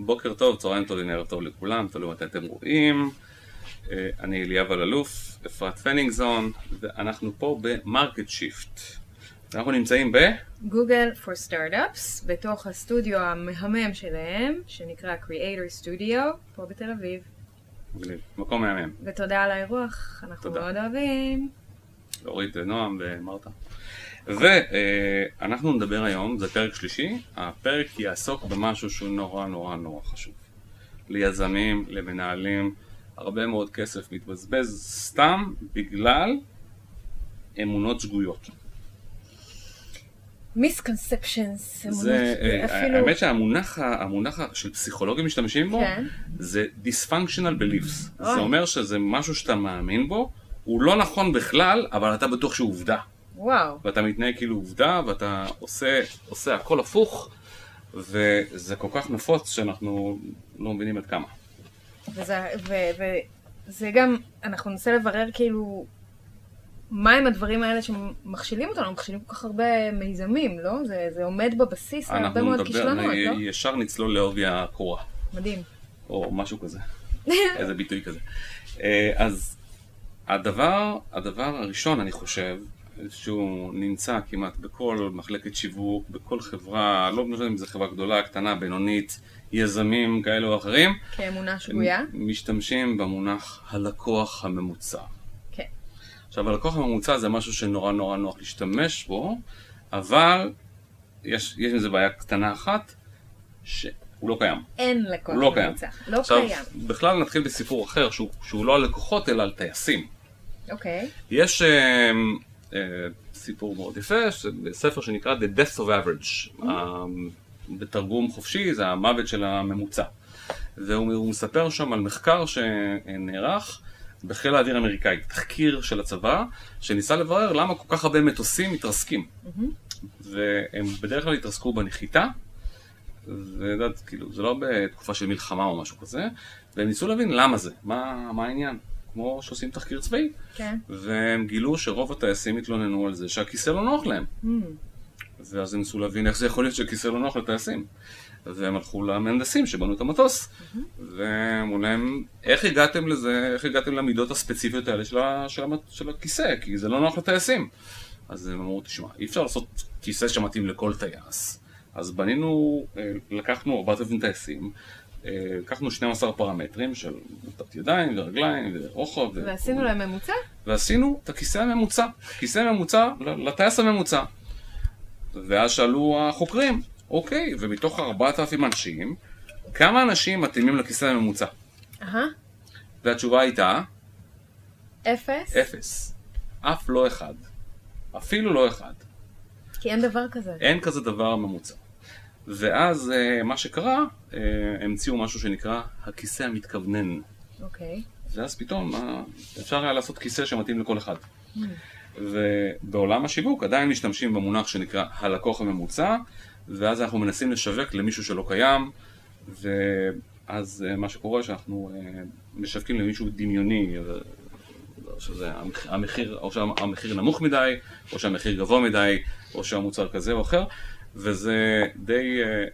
בוקר טוב, צהריים טובים, ערב טוב לכולם, תלוי מתי אתם רואים. אה, אני אליאב אלאלוף, אפרת פנינגזון, ואנחנו פה ב Market Shift. אנחנו נמצאים ב... Google for Startups, בתוך הסטודיו המהמם שלהם, שנקרא Creator Studio, פה בתל אביב. מגניב, מקום מהמם. ותודה על האירוח, אנחנו תודה. מאוד אוהבים. אורית, נועם ומרתה. ואנחנו נדבר היום, זה פרק שלישי, הפרק יעסוק במשהו שהוא נורא נורא נורא חשוב. ליזמים, למנהלים, הרבה מאוד כסף מתבזבז סתם בגלל אמונות שגויות. מיסקונספצ'נס, זה, אה, אפילו... האמת שהמונח המונח של פסיכולוגים משתמשים בו, כן. זה dysfunctional beliefs. אוי. זה אומר שזה משהו שאתה מאמין בו, הוא לא נכון בכלל, אבל אתה בטוח שהוא עובדה. וואו, ואתה מתנהג כאילו עובדה, ואתה עושה, עושה הכל הפוך, וזה כל כך נפוץ שאנחנו לא מבינים עד כמה. וזה, ו, וזה גם, אנחנו ננסה לברר כאילו, מהם הדברים האלה שמכשילים אותנו, מכשילים כל כך הרבה מיזמים, לא? זה, זה עומד בבסיס להרבה אנחנו מאוד נדבר, כישלונות, לא? ישר נצלול לעובי הקורה, מדהים. או משהו כזה, איזה ביטוי כזה. אה, אז הדבר, הדבר הראשון, אני חושב, שהוא נמצא כמעט בכל מחלקת שיווק, בכל חברה, לא משנה אם זו חברה גדולה, קטנה, בינונית, יזמים כאלה או אחרים, כאמונה שגויה. משתמשים במונח הלקוח הממוצע. כן. עכשיו הלקוח הממוצע זה משהו שנורא נורא נוח להשתמש בו, אבל יש, יש עם זה בעיה קטנה אחת, שהוא לא קיים. אין לקוח הוא לא קיים. ממוצע. לא עכשיו, קיים. בכלל נתחיל בסיפור אחר, שהוא, שהוא לא על לקוחות אלא על טייסים. אוקיי. יש אה, אה, סיפור מאוד יפה, ספר שנקרא The Death of Average. אה, בתרגום חופשי זה המוות של הממוצע. והוא הוא מספר שם על מחקר שנערך בחיל האוויר האמריקאי, תחקיר של הצבא, שניסה לברר למה כל כך הרבה מטוסים מתרסקים. והם בדרך כלל התרסקו בנחיתה, ויודעת, כאילו, זה לא בתקופה של מלחמה או משהו כזה, והם ניסו להבין למה זה, מה, מה העניין, כמו שעושים תחקיר צבאי. כן. והם גילו שרוב הטייסים התלוננו על זה שהכיסא לא נוח להם. Mm. ואז הם ניסו להבין איך זה יכול להיות שהכיסא לא נוח לטייסים. והם הלכו למהנדסים שבנו את המטוס, ואמרו להם, איך הגעתם לזה, איך הגעתם למידות הספציפיות האלה של, ה, של, המת, של הכיסא, כי זה לא נוח לטייסים. אז הם אמרו, תשמע, אי אפשר לעשות כיסא שמתאים לכל טייס. אז בנינו, אה, לקחנו 4,000 טייסים, לקחנו 12 פרמטרים של מוטת ידיים ורגליים ורוחב. ו- ועשינו להם ממוצע? ועשינו את הכיסא הממוצע, כיסא ממוצע לטייס הממוצע. ואז שאלו החוקרים, אוקיי, ומתוך 4,000 אנשים, כמה אנשים מתאימים לכיסא הממוצע? אהה. והתשובה הייתה, אפס? אפס. אף לא אחד. אפילו לא אחד. כי אין דבר כזה. אין כזה דבר ממוצע. ואז אה, מה שקרה, המציאו משהו שנקרא הכיסא המתכוונן. אוקיי. ואז פתאום אה, אפשר היה לעשות כיסא שמתאים לכל אחד. ובעולם השיווק עדיין משתמשים במונח שנקרא הלקוח הממוצע, ואז אנחנו מנסים לשווק למישהו שלא קיים, ואז אה, מה שקורה שאנחנו אה, משווקים למישהו דמיוני, אה, שזה המח- המחיר, או שהמחיר נמוך מדי, או שהמחיר גבוה מדי, או שהמוצר כזה או אחר, וזה די אה,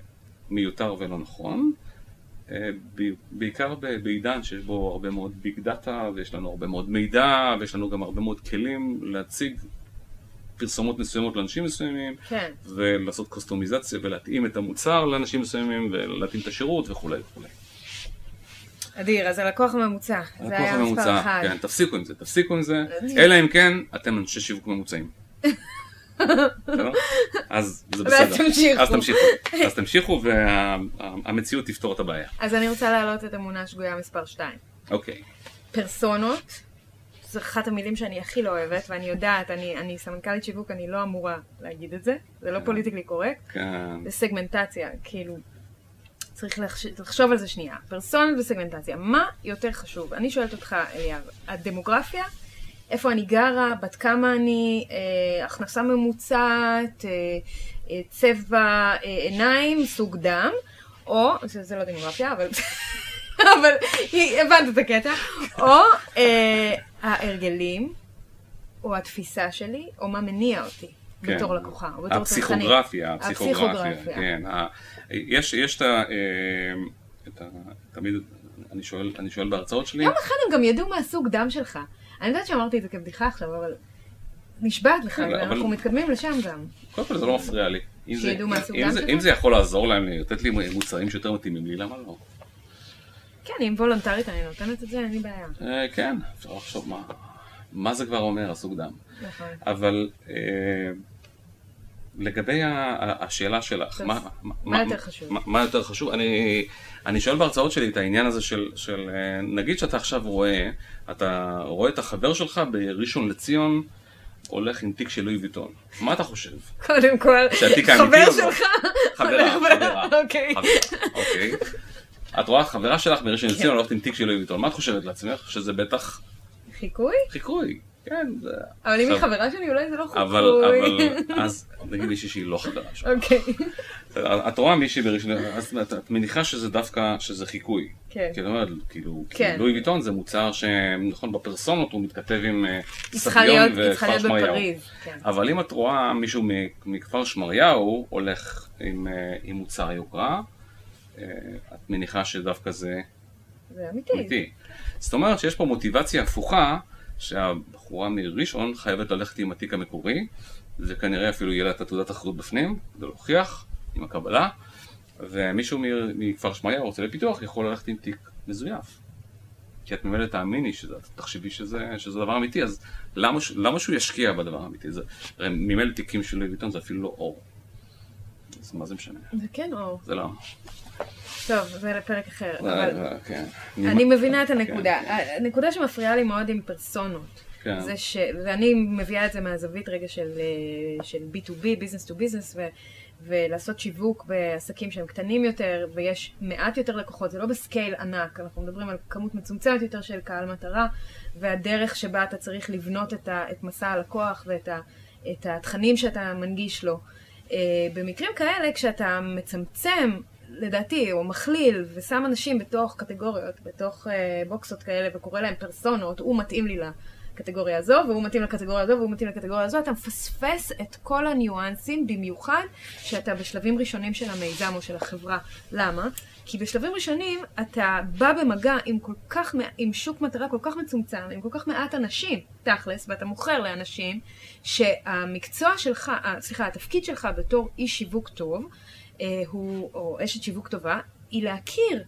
מיותר ולא נכון. אה, בעיקר בעידן שיש בו הרבה מאוד ביג דאטה ויש לנו הרבה מאוד מידע ויש לנו גם הרבה מאוד כלים להציג פרסומות מסוימות לאנשים מסוימים כן. ולעשות קוסטומיזציה ולהתאים את המוצר לאנשים מסוימים ולהתאים את השירות וכולי וכולי. אדיר, אז הלקוח הממוצע. זה היה מספר אחד. כן, תפסיקו עם זה, תפסיקו עם זה. אלא אם כן אתם אנשי שיווק ממוצעים. אז זה בסדר. אז תמשיכו. אז תמשיכו והמציאות תפתור את הבעיה. אז אני רוצה להעלות את אמונה שגויה מספר 2. אוקיי. פרסונות. זו אחת המילים שאני הכי לא אוהבת, ואני יודעת, אני, אני סמנכ"לית שיווק, אני לא אמורה להגיד את זה, זה לא פוליטיקלי קורקט. כן. זה סגמנטציה, כאילו, צריך לחש... לחשוב על זה שנייה. פרסונות וסגמנטציה, מה יותר חשוב? אני שואלת אותך, אליאב, הדמוגרפיה, איפה אני גרה, בת כמה אני, אה, הכנסה ממוצעת, אה, אה, צבע אה, עיניים, סוג דם, או, זה, זה לא דמוגרפיה, אבל, אבל הבנת את הקטע, או אה, ההרגלים, או התפיסה שלי, או מה מניע אותי. כן. בתור לקוחה, או בתור. הפסיכוגרפיה, הפסיכוגרפיה, הפסיכוגרפיה. כן. ה- יש, יש את ה... אה, את ה... תמיד אני שואל, אני שואל בהרצאות שלי, יום אחד הם גם ידעו מה הסוג דם שלך. אני יודעת שאמרתי את זה כבדיחה עכשיו, אבל נשבעת לך, כן, ואנחנו מתקדמים לשם גם. קודם כל זה לא מפריע לי. אם זה- שידעו מה הסוג אם דם זה- שלך? אם זה יכול לעזור להם לתת לי מוצרים שיותר מתאימים לי, למה לא? כן, אם וולונטרית אני נותנת את זה, אין לי בעיה. אה, כן, אפשר לחשוב מה, מה זה כבר אומר, הסוג דם. נכון. אבל אה, לגבי השאלה שלך, טוב, מה, מה יותר חשוב? מה, מה יותר חשוב? אני, אני שואל בהרצאות שלי את העניין הזה של, של אה, נגיד שאתה עכשיו רואה, אתה רואה את החבר שלך בראשון לציון הולך עם תיק של לואי ויטון. מה אתה חושב? קודם כל, חבר? שלך, חברה, חברה. אוקיי. אוקיי. את רואה חברה שלך בראשון כן. לציון הולכת עם תיק של לואי ויטון. מה את חושבת לעצמך? שזה בטח חיקוי? חיקוי. כן, זה... אבל אם היא חברה שלי אולי זה לא חיקוי. אבל, אבל, אז נגיד מישהי שהיא לא חברה שלך. אוקיי. את רואה מישהי בראשון, אז את, מניחה שזה דווקא, שזה חיקוי. כן. כאילו, כן. לואי ויטון זה מוצר שנכון בפרסונות הוא מתכתב עם אה, סביון וכפר שמריהו. בפריז. כן. אבל אם את רואה מישהו מכפר שמריהו הולך עם, אה, מוצר יוקרה, אה, את מניחה שדווקא זה זה. אמיתי. זאת אומרת שיש פה מוטיבציה הפוכה, שהבחורה מראשון חייבת ללכת עם התיק המקורי, וכנראה אפילו יהיה לה את התעודת אחריות בפנים, כדי להוכיח עם הקבלה, ומישהו מכפר שמריהו רוצה לפיתוח יכול ללכת עם תיק מזויף. כי את ממילא תאמיני שזה, תחשבי שזה, שזה דבר אמיתי, אז למה, למה שהוא ישקיע בדבר האמיתי? זה, הרי ממילא תיקים של ויטון זה אפילו לא אור. אז מה זה משנה? זה כן אור. זה לא... טוב, זה לפרק אחר. אבל אה, כן. אני מבינה את כן, הנקודה. כן. הנקודה שמפריעה לי מאוד עם פרסונות. כן. זה ש... ואני מביאה את זה מהזווית רגע של, אה, של B2B, business to business, ו... ולעשות שיווק בעסקים שהם קטנים יותר, ויש מעט יותר לקוחות, זה לא בסקייל ענק, אנחנו מדברים על כמות מצומצמת יותר של קהל מטרה, והדרך שבה אתה צריך לבנות את, ה... את מסע הלקוח ואת ה... את התכנים שאתה מנגיש לו. אה, במקרים כאלה, כשאתה מצמצם, לדעתי, או מכליל, ושם אנשים בתוך קטגוריות, בתוך אה, בוקסות כאלה, וקורא להם פרסונות, הוא מתאים לי לקטגוריה הזו, והוא מתאים לקטגוריה הזו, והוא מתאים לקטגוריה הזו, אתה מפספס את כל הניואנסים, במיוחד שאתה בשלבים ראשונים של המיזם או של החברה. למה? כי בשלבים ראשונים אתה בא במגע עם כל כך, עם שוק מטרה כל כך מצומצם, עם כל כך מעט אנשים, תכלס, ואתה מוכר לאנשים, שהמקצוע שלך, סליחה, התפקיד שלך בתור איש שיווק טוב, אה, הוא, או אשת שיווק טובה, היא להכיר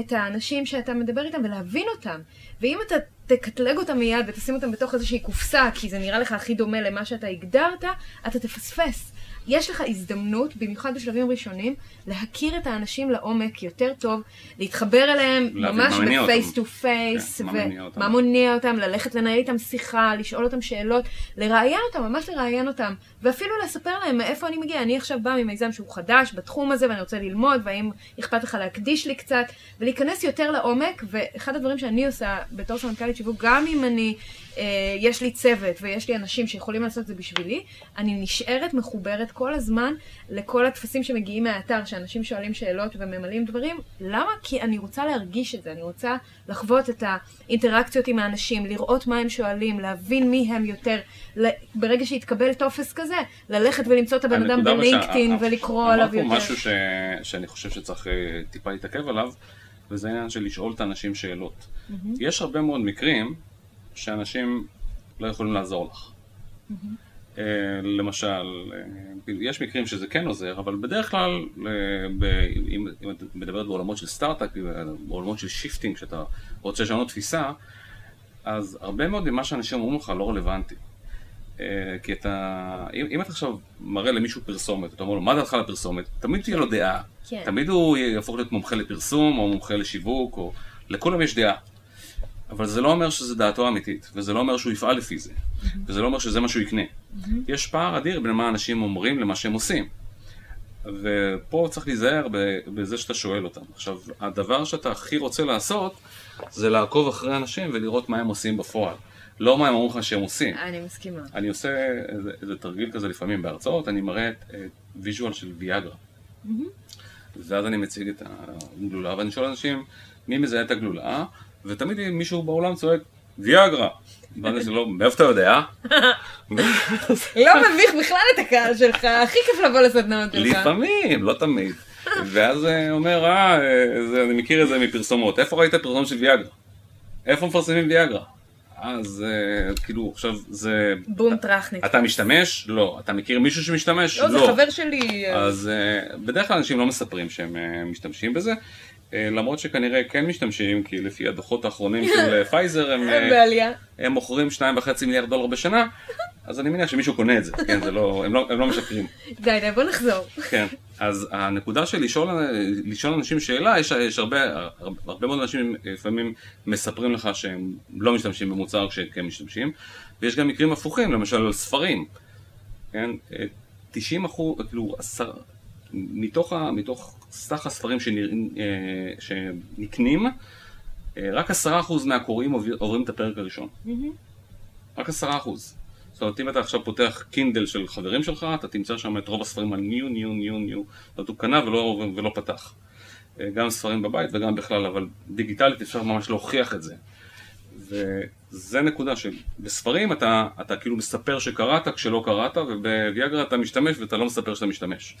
את האנשים שאתה מדבר איתם ולהבין אותם. ואם אתה תקטלג אותם מיד ותשים אותם בתוך איזושהי קופסה, כי זה נראה לך הכי דומה למה שאתה הגדרת, אתה תפספס. יש לך הזדמנות, במיוחד בשלבים ראשונים, להכיר את האנשים לעומק יותר טוב, להתחבר אליהם ממש ב face. to face, מה. ומה מונע אותם, ללכת לנהל איתם שיחה, לשאול אותם שאלות, לראיין אותם, ממש לראיין אותם, ואפילו לספר להם מאיפה אני מגיע. אני עכשיו באה ממיזם שהוא חדש בתחום הזה, ואני רוצה ללמוד, והאם אכפת לך להקדיש לי קצת, ולהיכנס יותר לעומק, ואחד הדברים שאני עושה בתור סמנכ"לית שיווק, גם אם אני, אה, יש לי צוות ויש לי אנשים שיכולים לעשות את זה בשבילי, אני נשארת מחוברת כל הזמן לכל הטפסים שמגיעים מהאתר, שאנשים שואלים שאלות וממלאים דברים. למה? כי אני רוצה להרגיש את זה, אני רוצה לחוות את האינטראקציות עם האנשים, לראות מה הם שואלים, להבין מי הם יותר. ברגע שיתקבל טופס כזה, ללכת ולמצוא את הבן אדם בלינקדאין ולקרוא עליו אמרת יותר. פה משהו ש... שאני חושב שצריך אה, טיפה להתעכב עליו, וזה העניין של לשאול את האנשים שאלות. יש הרבה מאוד מקרים שאנשים לא יכולים לעזור לך. אה, למשל, אה, יש מקרים שזה כן עוזר, אבל בדרך כלל, אה, ב- אם אם את מדברת בעולמות של סטארט-אפ, בעולמות של shifting, שאתה רוצה לשנות תפיסה, אז הרבה מאוד ממה שאנשים אומרים לך לא רלוונטי. אה, כי אתה, אם, אם אתה עכשיו מראה למישהו פרסומת, אתה אומר לו, מה דעתך על הפרסומת? תמיד תהיה לו דעה. כן. תמיד הוא יהפוך להיות מומחה לפרסום, או מומחה לשיווק, או... לכולם יש דעה. אבל זה לא אומר שזו דעתו האמיתית, וזה לא אומר שהוא יפעל לפי זה, וזה לא אומר שזה מה שהוא יקנה. יש פער אדיר בין מה אנשים אומרים למה שהם עושים. ופה צריך להיזהר בזה שאתה שואל אותם. עכשיו, הדבר שאתה הכי רוצה לעשות, זה לעקוב אחרי אנשים ולראות מה הם עושים בפועל. לא מה הם אומרים לך שהם עושים. אני מסכימה. אני עושה איזה, איזה תרגיל כזה לפעמים בהרצאות, אני מראה את את ויז'ואל של ויאגרה. ואז אני מציג את הגלולה, ואני שואל אנשים מי מזהה את הגלולה, ותמיד מישהו בעולם צועק, ויאגרה. ואני לא, מאיפה אתה יודע? לא מביך בכלל את הקהל שלך, הכי כיף לבוא לסדנאות שלך. לפעמים, לא תמיד. ואז אה, אומר, אה, אה, אני מכיר את זה מפרסומות. איפה ראית פרסום של ויאגרה? איפה מפרסמים ויאגרה? אז אה, כאילו, עכשיו זה... בום טראחניק. אתה משתמש? לא. אתה מכיר מישהו שמשתמש? לא, זה חבר שלי. אה, אז אה, בדרך כלל אנשים לא מספרים שהם משתמשים בזה. אה, למרות שכנראה כן משתמשים, כי לפי הדוחות האחרונים של אה, פייזר הם, אה, הם בעלייה. הם מוכרים 2.5 מיליארד דולר בשנה, אז אני מניח שמישהו קונה את זה, כן, זה לא, הם, לא, הם לא משקרים. די, די, בוא נחזור. כן, אז הנקודה של לשאול, לשאול אנשים שאלה, יש, יש הרבה, הרבה מאוד אנשים לפעמים מספרים לך שהם לא משתמשים במוצר כשהם משתמשים, ויש גם מקרים הפוכים, למשל על ספרים, כן, 90 אחוז, כאילו, עשר, מתוך, ה, מתוך סך הספרים שנראים, אה, שנקנים, אה, רק עשרה אחוז מהקוראים עובר- עוברים את הפרק הראשון. רק עשרה אחוז. זאת אומרת, אם אתה עכשיו פותח קינדל של חברים שלך, אתה תמצא שם את רוב הספרים על ניו, ניו, ניו, ניו. זאת אומרת, הוא קנה ולא, ולא פתח. אה, גם ספרים בבית וגם בכלל, אבל דיגיטלית אפשר ממש להוכיח את זה. וזה נקודה שבספרים אתה, אתה כאילו מספר שקראת כשלא קראת, ובוויאגרה אתה משתמש ואתה לא מספר שאתה משתמש.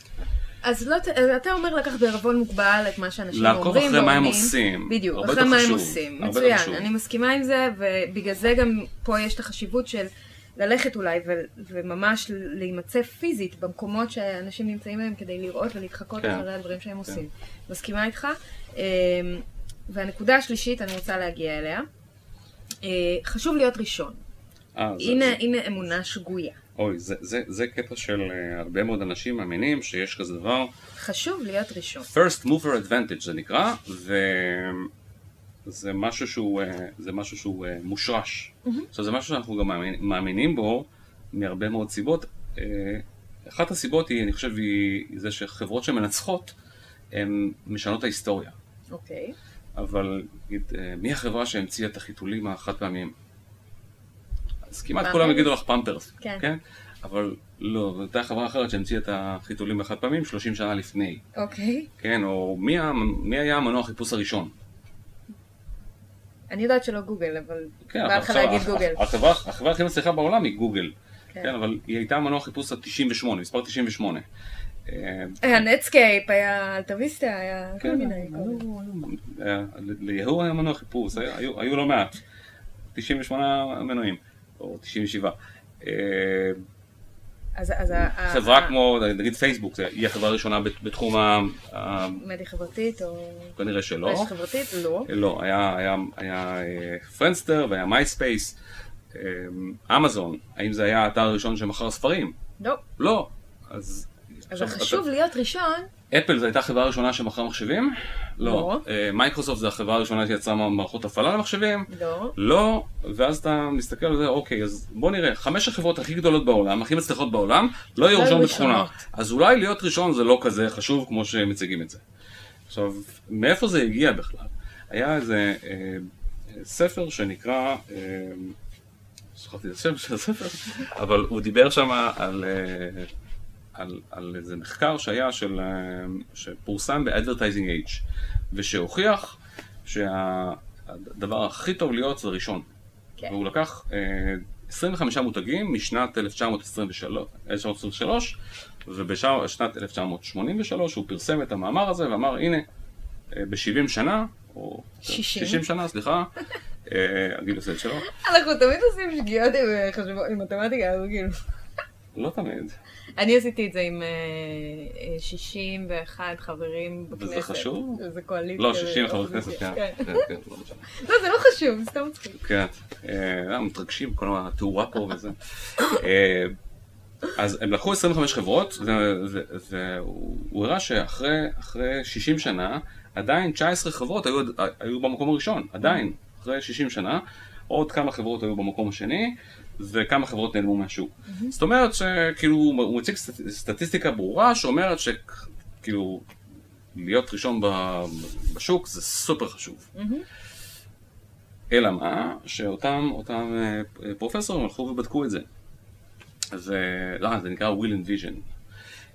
אז לא, אז אתה אומר לקחת בערבון מוגבל את מה שאנשים לעקוב אומרים אחרי מה הם ועונים. עושים. בדיוק, אחרי יותר מה הם חשוב. עושים. מצוין, חשוב. אני מסכימה עם זה, ובגלל זה גם פה יש את החשיבות של ללכת אולי וממש להימצא פיזית במקומות שאנשים נמצאים בהם כדי לראות ולהתחקות כן. אחרי הדברים שהם עושים. מסכימה איתך? אמ, והנקודה השלישית, אני רוצה להגיע אליה. אה, חשוב להיות ראשון. אה, הנה, זה- הנה אמונה שגויה. אוי, זה, זה, זה קטע של uh, הרבה מאוד אנשים מאמינים שיש כזה דבר. חשוב להיות ראשון. first mover advantage זה נקרא, וזה משהו שהוא, אה, זה משהו שהוא אה, מושרש. עכשיו זה משהו שאנחנו גם מאמין- מאמינים בו מהרבה מאוד סיבות. אה, אחת הסיבות היא, אני חושב, היא זה שחברות שמנצחות, הן משנות את ההיסטוריה. אוקיי. אבל נגיד, אה, מי החברה שהמציאה את החיתולים החד פעמיים? אז כמעט? כולם יגידו לך פמפרס, כן. כן? אבל לא, זו הייתה חברה אחרת שהמציאה את החיתולים החד פעמיים 30 שנה לפני. אוקיי. כן, או מי, מי היה המנוע חיפוש הראשון? אני יודעת שלא גוגל, אבל כן, בא לך להגיד גוגל. החברה, החברה הכי מצליחה בעולם היא גוגל. כן. כן, אבל היא הייתה מנוע חיפוש ה-98, מספר 98. אה, היה נטסקייפ, היה אלטוויסטה, היה כל כן, מיני. היו- היה- מנוע חיפוש, היו לא מעט. 98 מנועים, או 97. אה, אז אז חברה ה- כמו, נגיד פייסבוק, היא החברה הראשונה בת- בתחום ה... מדיה חברתית או... כנראה שלא. רשת חברתית? לא. לא, היה, היה, היה Friendster והיה מייספייס, אמזון, האם זה היה האתר הראשון שמכר ספרים? לא. לא. אז... אבל חשוב להיות ראשון. אפל זו הייתה החברה הראשונה שמכרה מחשבים? לא. לא. אה, מייקרוסופט זו החברה הראשונה שיצרה מערכות הפעלה למחשבים? לא. לא, ואז אתה מסתכל על זה, אוקיי, אז בוא נראה, חמש החברות הכי גדולות בעולם, הכי מצליחות בעולם, לא יהיו לא ראשון היו בתכונה. אז אולי להיות ראשון זה לא כזה חשוב כמו שמציגים את זה. עכשיו, מאיפה זה הגיע בכלל? היה איזה אה, ספר שנקרא, אה, שכחתי את השם של הספר, אבל הוא דיבר שם על, אה, על, על איזה מחקר שהיה של, אה, שפורסם ב-Advertising Age, ושהוכיח שהדבר הכי טוב להיות זה ראשון. כן. והוא לקח אה, 25 מותגים משנת 1923, 1923 ובשנת 1983 הוא פרסם את המאמר הזה ואמר הנה, ב-70 שנה, או 60. 60 שנה, סליחה, אה, הגיל עושה את שלו, אנחנו תמיד עושים שגיאות אה, עם מתמטיקה, אז כאילו. לא תמיד, אני עשיתי את זה עם אה, אה, 61 חברים בכנסת. וזה חשוב? זה קואליציה. לא, 60 חברי כנסת. כן, כן. כן, לא. לא, זה לא חשוב, זה סתם מצחיק. כן, אה, מתרגשים, כל התאורה פה וזה. אה, אז הם לקחו 25 חברות, והוא הוא הראה שאחרי אחרי 60 שנה, עדיין 19 חברות היו, היו במקום הראשון, עדיין, אחרי 60 שנה, עוד כמה חברות היו במקום השני, וכמה חברות נעלמו מהשוק. זאת אומרת שכאילו הוא מציג סטט- סטטיסטיקה ברורה שאומרת שכאילו להיות ראשון ב- בשוק זה סופר חשוב. אלא מה? שאותם אותם אה, פרופסורים הלכו ובדקו את זה. אז אה, לא, זה נקרא will and vision.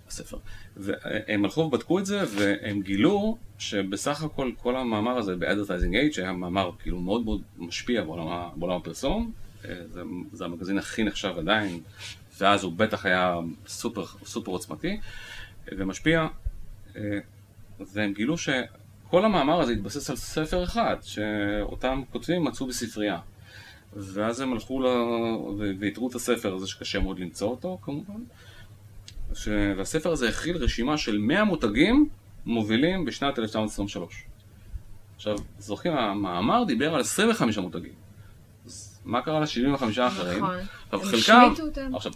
הספר. והם הלכו ובדקו את זה, והם גילו שבסך הכל כל המאמר הזה ב-Advertising Age, שהיה מאמר כאילו מאוד מאוד משפיע בעולם, בעולם הפרסום, זה, זה המגזין הכי נחשב עדיין, ואז הוא בטח היה סופר, סופר עוצמתי ומשפיע, אה, והם גילו שכל המאמר הזה התבסס על ספר אחד, שאותם כותבים מצאו בספרייה. ואז הם הלכו ל... ויתרו את הספר הזה שקשה מאוד למצוא אותו כמובן. ש... והספר הזה הכיל רשימה של 100 מותגים מובילים בשנת 1923. עכשיו, זוכרים, המאמר דיבר על 25 מותגים. מה קרה ל-75 האחרים? נכון. עכשיו, הם חלקם, השמיטו אותם. עכשיו,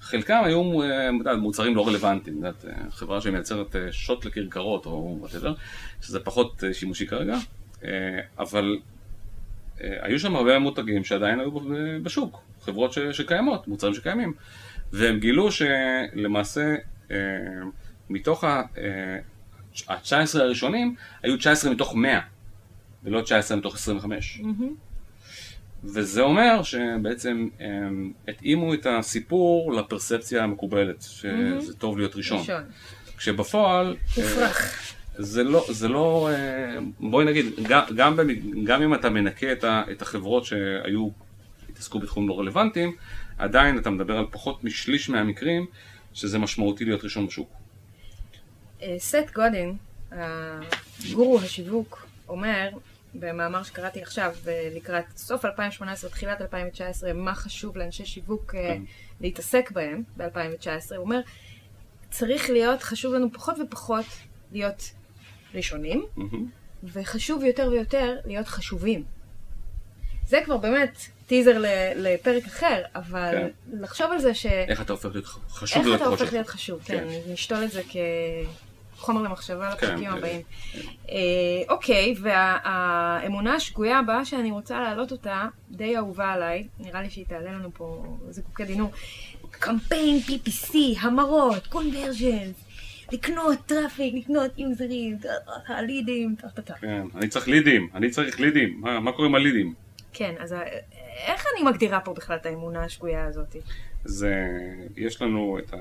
חלקם היו אה, מוצרים לא רלוונטיים, את יודעת, אה, חברה שמייצרת אה, שוט לכרכרות או whatever, שזה פחות שימושי כרגע, אבל היו שם הרבה מותגים שעדיין היו בשוק, חברות ש, שקיימות, מוצרים שקיימים, והם גילו שלמעשה מתוך ה-19 הראשונים היו 19 מתוך 100, ולא 19 מתוך 25. מהמם. וזה אומר שבעצם הם התאימו את הסיפור לפרספציה המקובלת, שזה טוב להיות ראשון. ראשון. כשבפועל, אה, מופרך. זה לא, זה לא, אה, בואי נגיד, גם, גם, אם אתה מנקה את החברות שהיו, התעסקו בתחומים לא רלוונטיים, עדיין אתה מדבר על פחות משליש מהמקרים שזה משמעותי להיות ראשון בשוק. אה, סט גודין, גורו השיווק, אומר, במאמר שקראתי עכשיו, אה, לקראת סוף 2018, תחילת 2019, מה חשוב לאנשי שיווק אה, כן. להתעסק בהם ב-2019, הוא אומר, צריך להיות, חשוב לנו פחות ופחות להיות ראשונים. וחשוב יותר ויותר להיות חשובים. זה כבר באמת טיזר לפרק אחר, אבל כן. לחשוב על זה ש... איך אתה הופך להיות חשוב איך אתה הופך. להיות חשוב, כן, כן. נשתול את זה כחומר למחשבה כן, לפרקים אה, הבאים. אה, אוקיי, והאמונה השגויה הבאה שאני רוצה להעלות אותה, די אהובה עליי, נראה לי שהיא תעלה לנו פה זיקוקי דינור. קמפיין PPC, המרות, conversions, לקנות traffic, לקנות יוזרים, טה. כן, אני צריך לידים, אני צריך לידים, מה, מה קורה עם הלידים? כן, אז ה- איך אני מגדירה פה בכלל את האמונה השגויה הזאת? זה, יש לנו את ה...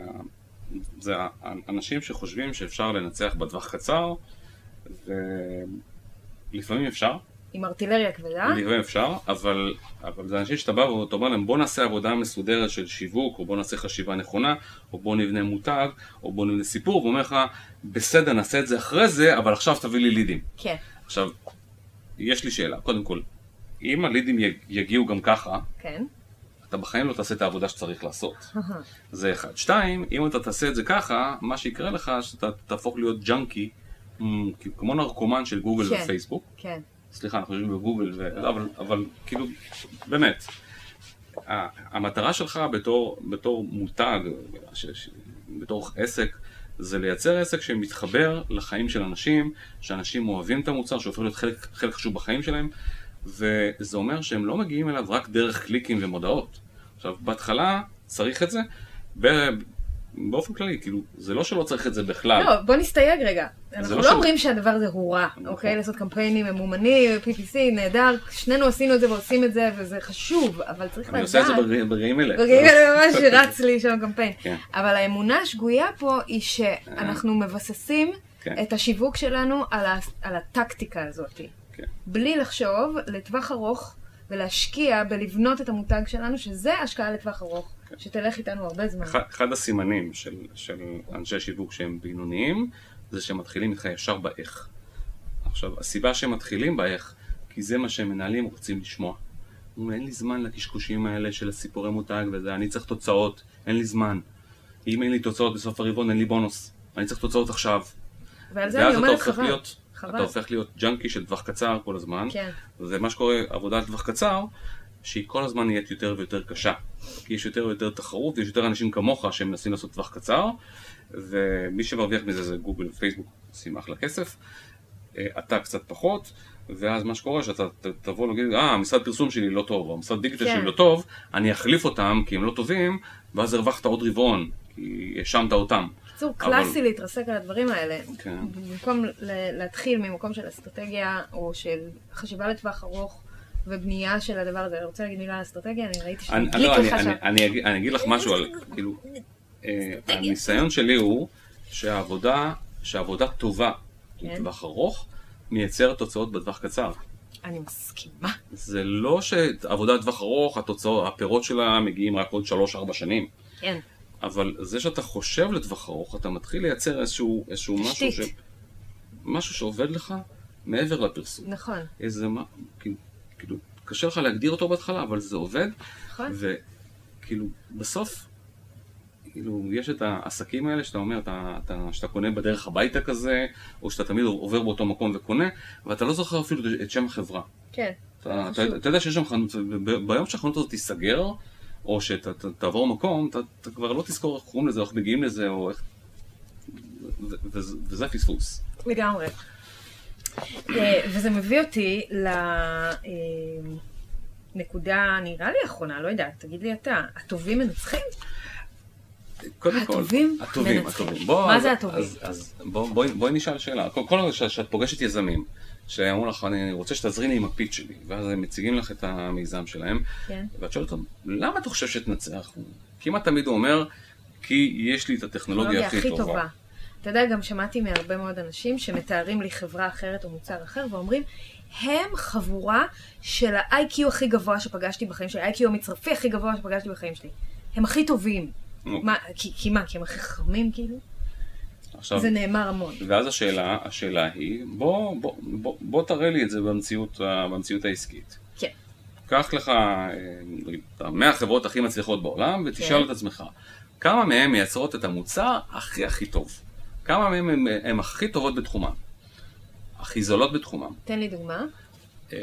זה האנשים שחושבים שאפשר לנצח בטווח קצר, ולפעמים אפשר, עם ארטילריה כבדה? לפעמים אפשר, אבל, אבל זה אנשים שאתה בא ואתה אומר להם בוא נעשה עבודה מסודרת של שיווק, או בוא נעשה חשיבה נכונה, או בוא נבנה מותג, או בוא נבנה סיפור, ואומר לך בסדר נעשה את זה אחרי זה, אבל עכשיו תביא לי לידים. כן. עכשיו, יש לי שאלה, קודם כל, אם הלידים יג- יגיעו גם ככה, כן. אתה בחיים לא תעשה את העבודה שצריך לעשות. זה אחד. שתיים, אם אתה תעשה את זה ככה, מה שיקרה לך, שאתה תהפוך להיות ג'אנקי, כמו נרקומן של גוגל כן. ופייסבוק. כן. סליחה, אנחנו יושבים בגוגל, ו... לא, אבל, אבל כאילו, באמת, המטרה שלך בתור, בתור מותג, ש, ש, בתור עסק, זה לייצר עסק שמתחבר לחיים של אנשים, שאנשים אוהבים את המוצר, שהופך להיות חלק, חלק חשוב בחיים שלהם, וזה אומר שהם לא מגיעים אליו רק דרך קליקים ומודעות. עכשיו, בהתחלה צריך את זה, באופן כללי, כאילו, זה לא שלא צריך את זה בכלל. לא, בוא נסתייג רגע. אנחנו לא לא אומרים שהדבר הזה הוא רע, נכון. אוקיי? לעשות קמפיינים ממומנים, PPC, נהדר, שנינו עשינו את זה ועושים את זה, וזה חשוב, אבל צריך אני לדעת... עושה את זה ברגע- ברגעים אלה. ברגעים האלה ממש רץ לי שם קמפיין. כן. אבל האמונה השגויה פה היא שאנחנו מבססים כן. את השיווק שלנו על ה- על הטקטיקה הזאת. כן. בלי לחשוב לטווח ארוך ולהשקיע בלבנות את המותג שלנו, שזה השקעה לטווח ארוך, שתלך איתנו הרבה זמן. אחד, אחד הסימנים של, של אנשי שיווק שהם בינוניים, זה שהם מתחילים איתך ישר באיך. עכשיו, הסיבה שהם מתחילים באיך, כי זה מה שמנהלים רוצים לשמוע. אומרים, אין לי זמן לקשקושים האלה של הסיפורי מותג וזה, אני צריך תוצאות, אין לי זמן. אם אין לי תוצאות בסוף הרבעון, אין לי בונוס. אני צריך תוצאות עכשיו. ועל זה אני ואז אתה אומרת הופך. להיות, חבל. אתה הופך להיות ג'אנקי של טווח קצר כל הזמן. כן. ומה שקורה, עבודה לטווח קצר, שהיא כל הזמן נהיית יותר ויותר קשה. כי יש יותר ויותר תחרות, ויש יותר אנשים כמוך שמנסים לעשות טווח קצר, ומי שמרוויח מזה זה גוגל ופייסבוק, עושים אחלה כסף. אה, אתה קצת פחות, ואז מה שקורה שאתה תבוא להגיד, אה, המשרד פרסום שלי לא טוב, או המשרד דיגיטל כן. שלי לא טוב, אני אחליף אותם כי הם לא טובים, ואז הרווחת עוד רבעון, כי האשמת אותם. בקיצור, אבל- קלאסי להתרסק על הדברים האלה. כן. במקום להתחיל ממקום של אסטרטגיה, או של חשיבה לטווח ארוך, ובנייה של הדבר הזה. אני רוצה להגיד מילה על אסטרטגיה, אני ראיתי שהדליק לא, אני, לך אני, שם. אני, אגיד, אני אגיד לך משהו על, כאילו, אה, הניסיון שלי הוא שהעבודה, שהעבודה טובה כן. לטווח ארוך, מייצרת תוצאות בטווח קצר. אני מסכימה. זה לא שעבודה לטווח ארוך, התוצאות, הפירות שלה מגיעים רק עוד 3-4 שנים. כן. אבל זה שאתה חושב לטווח ארוך, אתה מתחיל לייצר איזשהו, איזשהו משהו, ש... משהו שעובד לך מעבר לפרסום. נכון. איזה מה, כאילו, קשה לך להגדיר אותו בהתחלה, אבל זה עובד, נכון. וכאילו, בסוף, כאילו, יש את העסקים האלה שאתה אומר, אתה, אתה, שאתה קונה בדרך הביתה כזה, או שאתה תמיד עובר באותו מקום וקונה, ואתה לא זוכר אפילו את שם החברה. כן. אתה. אתה, אתה יודע שיש שם חנות, ביום שהחנות הזאת תיסגר, או שתעבור מקום, אתה, כבר לא תזכור איך קוראים לזה, איך מגיעים לזה, או איך... וזה הפספוס. לגמרי. אה, וזה מביא אותי לנקודה, נראה לי האחרונה, לא יודעת, תגיד לי אתה, הטובים מנצחים? קודם כל, הטובים הטובים. הטובים. בוא, מה אז- זה הטובים? אז, אז בוא, בואי, נשאל שאלה. כל כל עוד שאת שאת פוגשת יזמים, שאמרו לך, אני רוצה שתעזרי לי עם הפיץ שלי, ואז הם מציגים לך את המיזם שלהם, כן. ואת שואלת אותם, למה אתה חושב שתנצח? כמעט תמיד הוא אומר, כי יש לי את הטכנולוגיה הכי טובה. אתה יודע, גם שמעתי מהרבה מאוד אנשים שמתארים לי חברה אחרת או מוצר אחר, ואומרים, הם חבורה של ה-IQ הכי גבוה שפגשתי בחיים שלי, ה-IQ המצרפי הכי גבוה שפגשתי בחיים שלי. הם הכי טובים. אוקיי. מה, כי, כי מה, כי הם הכי חכמים כאילו? עכשיו, זה נאמר המון. ואז השאלה, השאלה היא, בוא, בוא, בוא, בוא תראה לי את זה במציאות, ה- במציאות העסקית. כן. קח לך, אה, נגיד, את המאה החברות הכי מצליחות בעולם, ותשאל כן. את עצמך, כמה מהן מייצרות את המוצר הכי הכי טוב? כמה מהן הן- הן הכי טובות בתחומן? הכי זולות בתחומן? תן לי דוגמה. אה,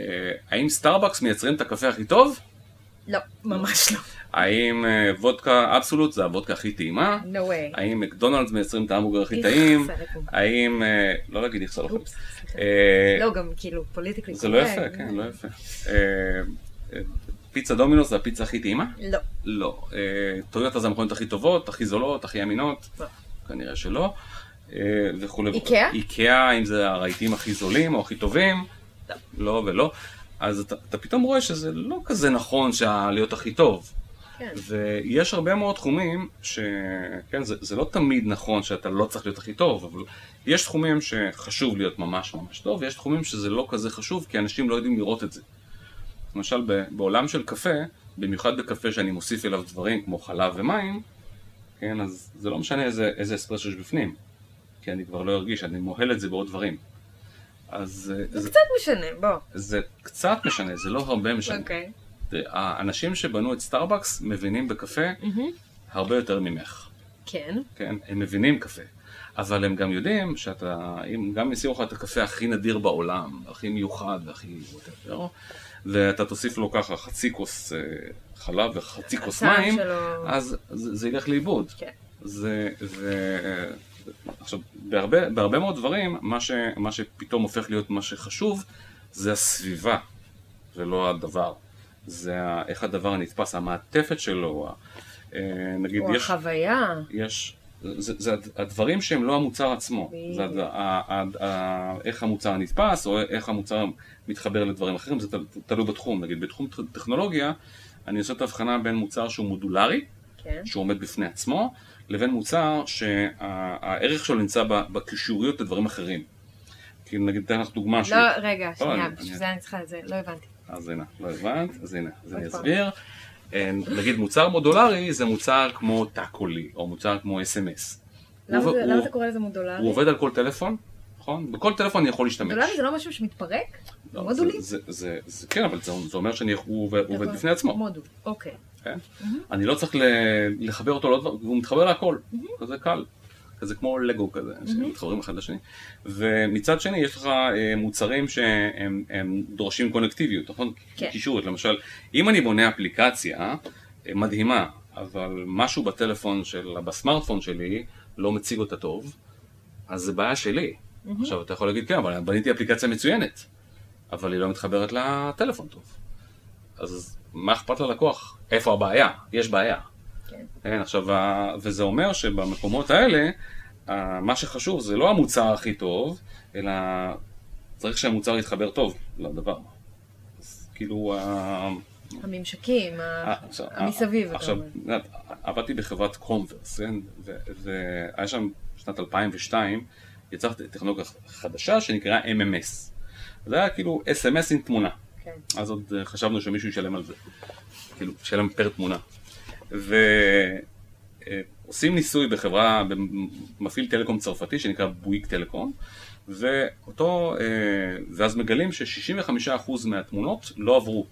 האם סטארבקס מייצרים את הקפה הכי טוב? לא, ממש לא. האם אה, וודקה אבסולוט זה הוודקה הכי טעימה? No way. האם מקדונלדס מייצרים את ההמבורגר הכי טעים? האם, אה, לא להגיד איכסה לא סליחה. אה, לא, גם כאילו פוליטיקלי זה לא יפה, כן, לא יפה. פיצה דומינוס זה הפיצה הכי טעימה? לא. לא. טויוטה זה המכוניות הכי טובות, הכי זולות, הכי אמינות? לא. כנראה שלא. וכולי. איקאה? איקאה, אם זה הרהיטים הכי זולים או הכי טובים? לא ולא. אז אתה, אתה פתאום רואה שזה לא כזה נכון להיות הכי טוב. כן. ויש הרבה מאוד תחומים ש... כן, זה, זה לא תמיד נכון שאתה לא צריך להיות הכי טוב, אבל יש תחומים שחשוב להיות ממש ממש טוב, ויש תחומים שזה לא כזה חשוב, כי אנשים לא יודעים לראות את זה. למשל, ב- בעולם של קפה, במיוחד בקפה שאני מוסיף אליו דברים כמו חלב ומים, כן, אז זה לא משנה איזה, איזה אספרסו יש בפנים, כי אני כבר לא ארגיש, אני מוהל את זה בעוד דברים. אז אה, זה זה, קצת משנה, בוא. זה קצת משנה, זה לא הרבה משנה. אוקיי. תראה, האנשים שבנו את סטארבקס מבינים בקפה הרבה יותר ממך, כן. כן? הם מבינים קפה. אבל הם גם יודעים שאתה, אם גם ישימו לך את הקפה הכי נדיר בעולם, הכי מיוחד והכי whatever, ואתה תוסיף לו ככה חצי כוס אה, חלב וחצי כוס מים, שלו- אז זה, זה ילך לאיבוד. כן. זה, זה, עכשיו, בהרבה, בהרבה מאוד דברים, מה, ש, מה שפתאום הופך להיות מה שחשוב, זה הסביבה, ולא הדבר. זה איך הדבר נתפס, המעטפת שלו, אה, נגיד או יש, החוויה. יש, זה, זה הד- הדברים שהם לא המוצר עצמו, זה הד- ה- ה- ה- איך המוצר נתפס, או איך המוצר מתחבר לדברים אחרים, זה תל- תלוי בתחום. נגיד בתחום טכנולוגיה, אני עושה את ההבחנה בין מוצר שהוא מודולרי, כן. שהוא עומד בפני עצמו, לבין מוצר שהערך שלו נמצא בקישוריות לדברים אחרים. כי נגיד, אתן לך דוגמה לא, רגע, שנייה, אני- בשביל זה אני צריכה את זה, לא הבנתי. אז הנה, לא הבנת? אז הנה, אז אני. אסביר. אה, נגיד מוצר מודולרי זה מוצר כמו טאקולי, או מוצר כמו אס.אם.אס. למה הוא- למה אתה קורא לזה מודולרי? הוא עובד על כל טלפון, נכון? בכל טלפון אני יכול להשתמש. מודולרי זה לא משהו שמתפרק? לא, מודולים? זה- זה- זה- זה- כן, אבל זה זה אומר שהוא עובד הוא עובד בפני עצמו. מודול, אוקיי. כן? אני לא צריך ל- לחבר אותו לעוד דבר, והוא מתחבר להכל, כזה קל. כזה כמו לגו כזה, שמתחברים אחד לשני. ומצד שני יש לך אה, מוצרים שהם הם דורשים קונקטיביות, נכון? כן. קישוריות, למשל, אם אני בונה אפליקציה אה, מדהימה, אבל משהו בטלפון של, בסמארטפון שלי לא מציג אותה טוב, אז זה בעיה שלי. עכשיו אתה יכול להגיד, כן, אבל בניתי אפליקציה מצוינת, אבל היא לא מתחברת לטלפון טוב. אז מה אכפת ללקוח? איפה הבעיה? יש בעיה. כן. כן, עכשיו, וזה אומר שבמקומות האלה, מה שחשוב זה לא המוצר הכי טוב, אלא צריך שהמוצר יתחבר טוב לדבר. אז כאילו, הממשקים, עכשיו, המסביב, עכשיו, עבדתי בחברת קומברס, כן? והיה שם בשנת 2002, יצר טכנולוגיה חדשה שנקראה MMS. זה היה כאילו SMS עם תמונה. כן. אז עוד אה, חשבנו שמישהו ישלם על זה. כאילו, ישלם פר תמונה. ועושים ניסוי בחברה, במפעיל טלקום צרפתי שנקרא בויק טלקום, ואותו, אה, ואז מגלים ש-65% מהתמונות לא עברו.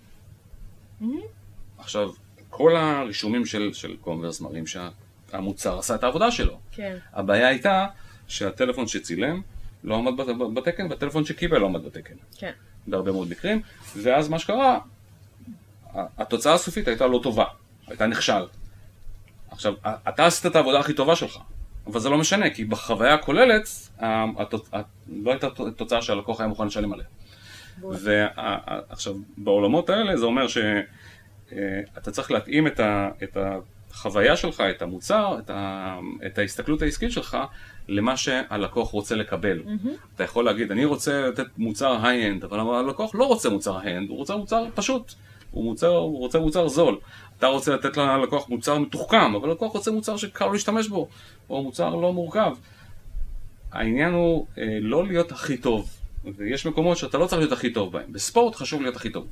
עכשיו, כל הרישומים של, של קונברס מראים שהמוצר עשה את העבודה שלו. כן. הבעיה הייתה שהטלפון שצילם לא עמד בת- בתקן, והטלפון שקיבל לא עמד בתקן. כן. בהרבה מאוד מקרים, ואז מה שקרה, ה- התוצאה הסופית הייתה לא טובה, הייתה נכשל. עכשיו, ה- אתה עשית את העבודה הכי טובה שלך, אבל זה לא משנה, כי בחוויה הכוללת, ה- התוצ- ה- לא הייתה תוצאה שהלקוח היה מוכן לשלם עליה. ועכשיו, בעולמות האלה זה אומר שאתה צריך להתאים את, ה, את החוויה שלך, את המוצר, את, ה, את ההסתכלות העסקית שלך, למה שהלקוח רוצה לקבל. אתה יכול להגיד, אני רוצה לתת מוצר high-end, אבל הלקוח לא רוצה מוצר high-end, הוא רוצה מוצר פשוט. הוא, מוצר, הוא רוצה מוצר זול. אתה רוצה לתת ללקוח מוצר מתוחכם, אבל הלקוח רוצה מוצר שקל להשתמש בו, או מוצר לא מורכב. העניין הוא אה, לא להיות הכי טוב, ויש מקומות שאתה לא צריך להיות הכי טוב בהם. בספורט חשוב להיות הכי טוב.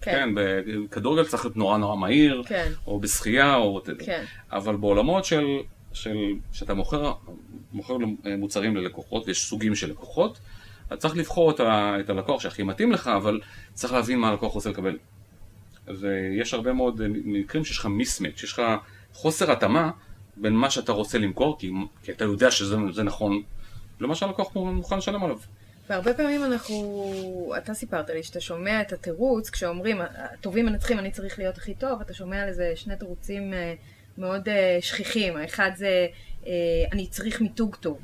כן. כן, בכדורגל צריך להיות נורא נורא מהיר, כן. או בשחייה, או. כן. אבל בעולמות של, של, שאתה מוכר, מוכר מוצרים ללקוחות, ויש סוגים של לקוחות, אתה צריך לבחור את, ה, את הלקוח שהכי מתאים לך, אבל צריך להבין מה הלקוח רוצה לקבל. ויש הרבה מאוד מקרים שיש לך מיסמץ', יש לך חוסר התאמה בין מה שאתה רוצה למכור, כי, כי אתה יודע שזה זה נכון, למה שהלקוח מוכן לשלם עליו. והרבה פעמים אנחנו, אתה סיפרת לי שאתה שומע את התירוץ, כשאומרים, הטובים מנצחים, אני צריך להיות הכי טוב, אתה שומע על איזה שני תירוצים אה, מאוד אה, שכיחים. האחד זה, אה, אני צריך מיתוג טוב.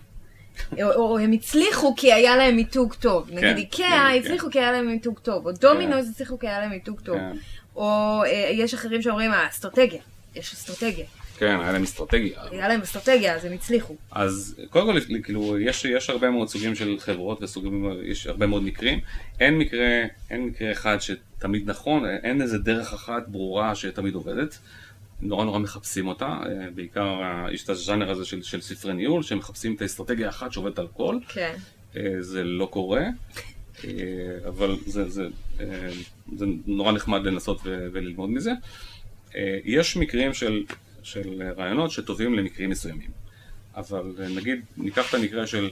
או, או הם הצליחו כי היה להם מיתוג טוב. נגיד כן, איקאה כן, הצליחו כי היה להם מיתוג טוב, או דומינוס הצליחו כי היה להם מיתוג טוב. כן. או יש אחרים שאומרים, האסטרטגיה, יש אסטרטגיה. כן, היה להם אסטרטגיה. היה להם אסטרטגיה, אז הם הצליחו. אז קודם כל, כאילו, יש, יש הרבה מאוד סוגים של חברות וסוגים, יש הרבה מאוד מקרים. אין מקרה, אין מקרה אחד שתמיד נכון, אין איזה דרך אחת ברורה שתמיד עובדת. נורא נורא מחפשים אותה, אה, בעיקר יש את הז'אנר הזה של, של ספרי ניהול, שמחפשים את האסטרטגיה האחת שעובדת על הכל. כן. אה, זה לא קורה, אה, אבל זה, זה, אה, זה נורא נחמד לנסות וללמוד מזה. יש מקרים של, של רעיונות שטובים למקרים מסוימים, אבל אה, נגיד, ניקח את המקרה של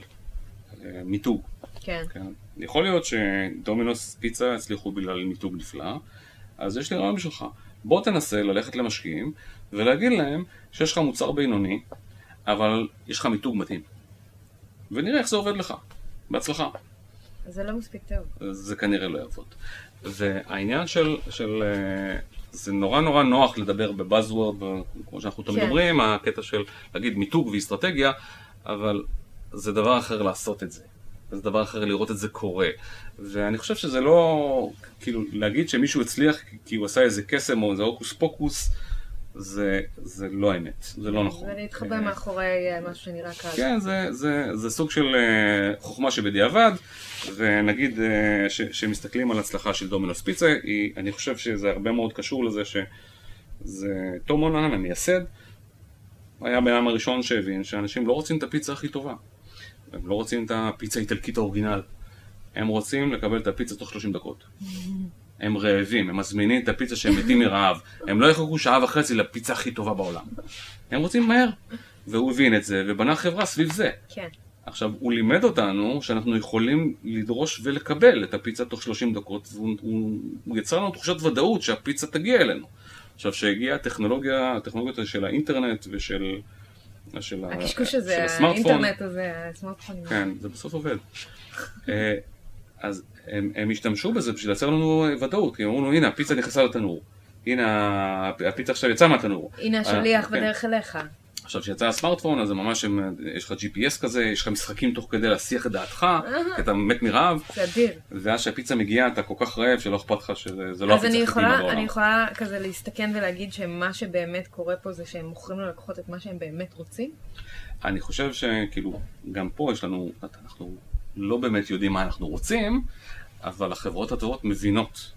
אה, מיתוג. כן. כן? יכול להיות שדומינוס פיצה הצליחו בגלל מיתוג נפלא, אז יש לי רעיון בשבילך. בוא תנסה ללכת למשקיעים ולהגיד להם שיש לך מוצר בינוני, אבל יש לך מיתוג מתאים. ונראה איך זה עובד לך. בהצלחה. זה לא מספיק טוב. זה כנראה לא יעבוד. והעניין של, של אה, זה נורא נורא נוח לדבר בבאזוורד, כמו שאנחנו תמיד כן. אומרים, הקטע של להגיד מיתוג ואסטרטגיה, אבל זה דבר אחר לעשות את זה. זה דבר אחר לראות את זה קורה. ואני חושב שזה לא, כאילו, להגיד שמישהו הצליח כי הוא עשה איזה קסם או איזה הוקוס פוקוס, זה, זה לא האמת, זה לא נכון. זה להתחבא אה, מאחורי אה, משהו שנראה קל. כן, זה, זה, זה סוג של אה, חוכמה שבדיעבד, ונגיד שמסתכלים על הצלחה של דומינוס פיצה, היא, אני חושב שזה הרבה מאוד קשור לזה שזה תום הולנן, המייסד, היה הבן אדם הראשון שהבין שאנשים לא רוצים את הפיצה הכי טובה. הם לא רוצים את הפיצה האיטלקית האורגינל. הם רוצים לקבל את הפיצה תוך 30 דקות. הם רעבים, הם מזמינים את הפיצה שהם מתים מרעב. הם לא יחכו שעה וחצי לפיצה הכי טובה בעולם. הם רוצים מהר. והוא הבין את זה, ובנה חברה סביב זה. כן. עכשיו, הוא לימד אותנו שאנחנו יכולים לדרוש ולקבל את הפיצה תוך 30 דקות, והוא הוא, הוא יצר לנו תחושת ודאות שהפיצה תגיע אלינו. עכשיו, שהגיעה הטכנולוגיה, הטכנולוגיות של האינטרנט ושל... של, הקשקוש הזה, הסמארטפון, האינטרנט הזה, הסמארטפונים. כן, זה בסוף עובד. אז הם, הם השתמשו בזה בשביל לייצר לנו ודאות, כי הם אמרו לנו, הנה, הפיצה נכנסה לתנור. הנה, הפיצה עכשיו יצאה מהתנור. הנה השליח אה, כן. בדרך אליך. עכשיו, כשיצא הסמארטפון, אז ממש, הם- יש לך GPS כזה, יש לך משחקים תוך כדי להסיח את דעתך, כי אתה מת מרעב, זה אדיר. ואז שהפיצה מגיעה, אתה כל כך רעב שלא אכפת לך שזה זה לא אז הפיצה הכי יכולה, בעולם. אני יכולה כזה להסתכן ולהגיד שמה שבאמת קורה פה זה שהם מוכרים ללקוחות את מה שהם באמת רוצים? אני חושב שכאילו, גם פה יש לנו, אנחנו לא באמת יודעים מה אנחנו רוצים, אבל החברות הטובות מבינות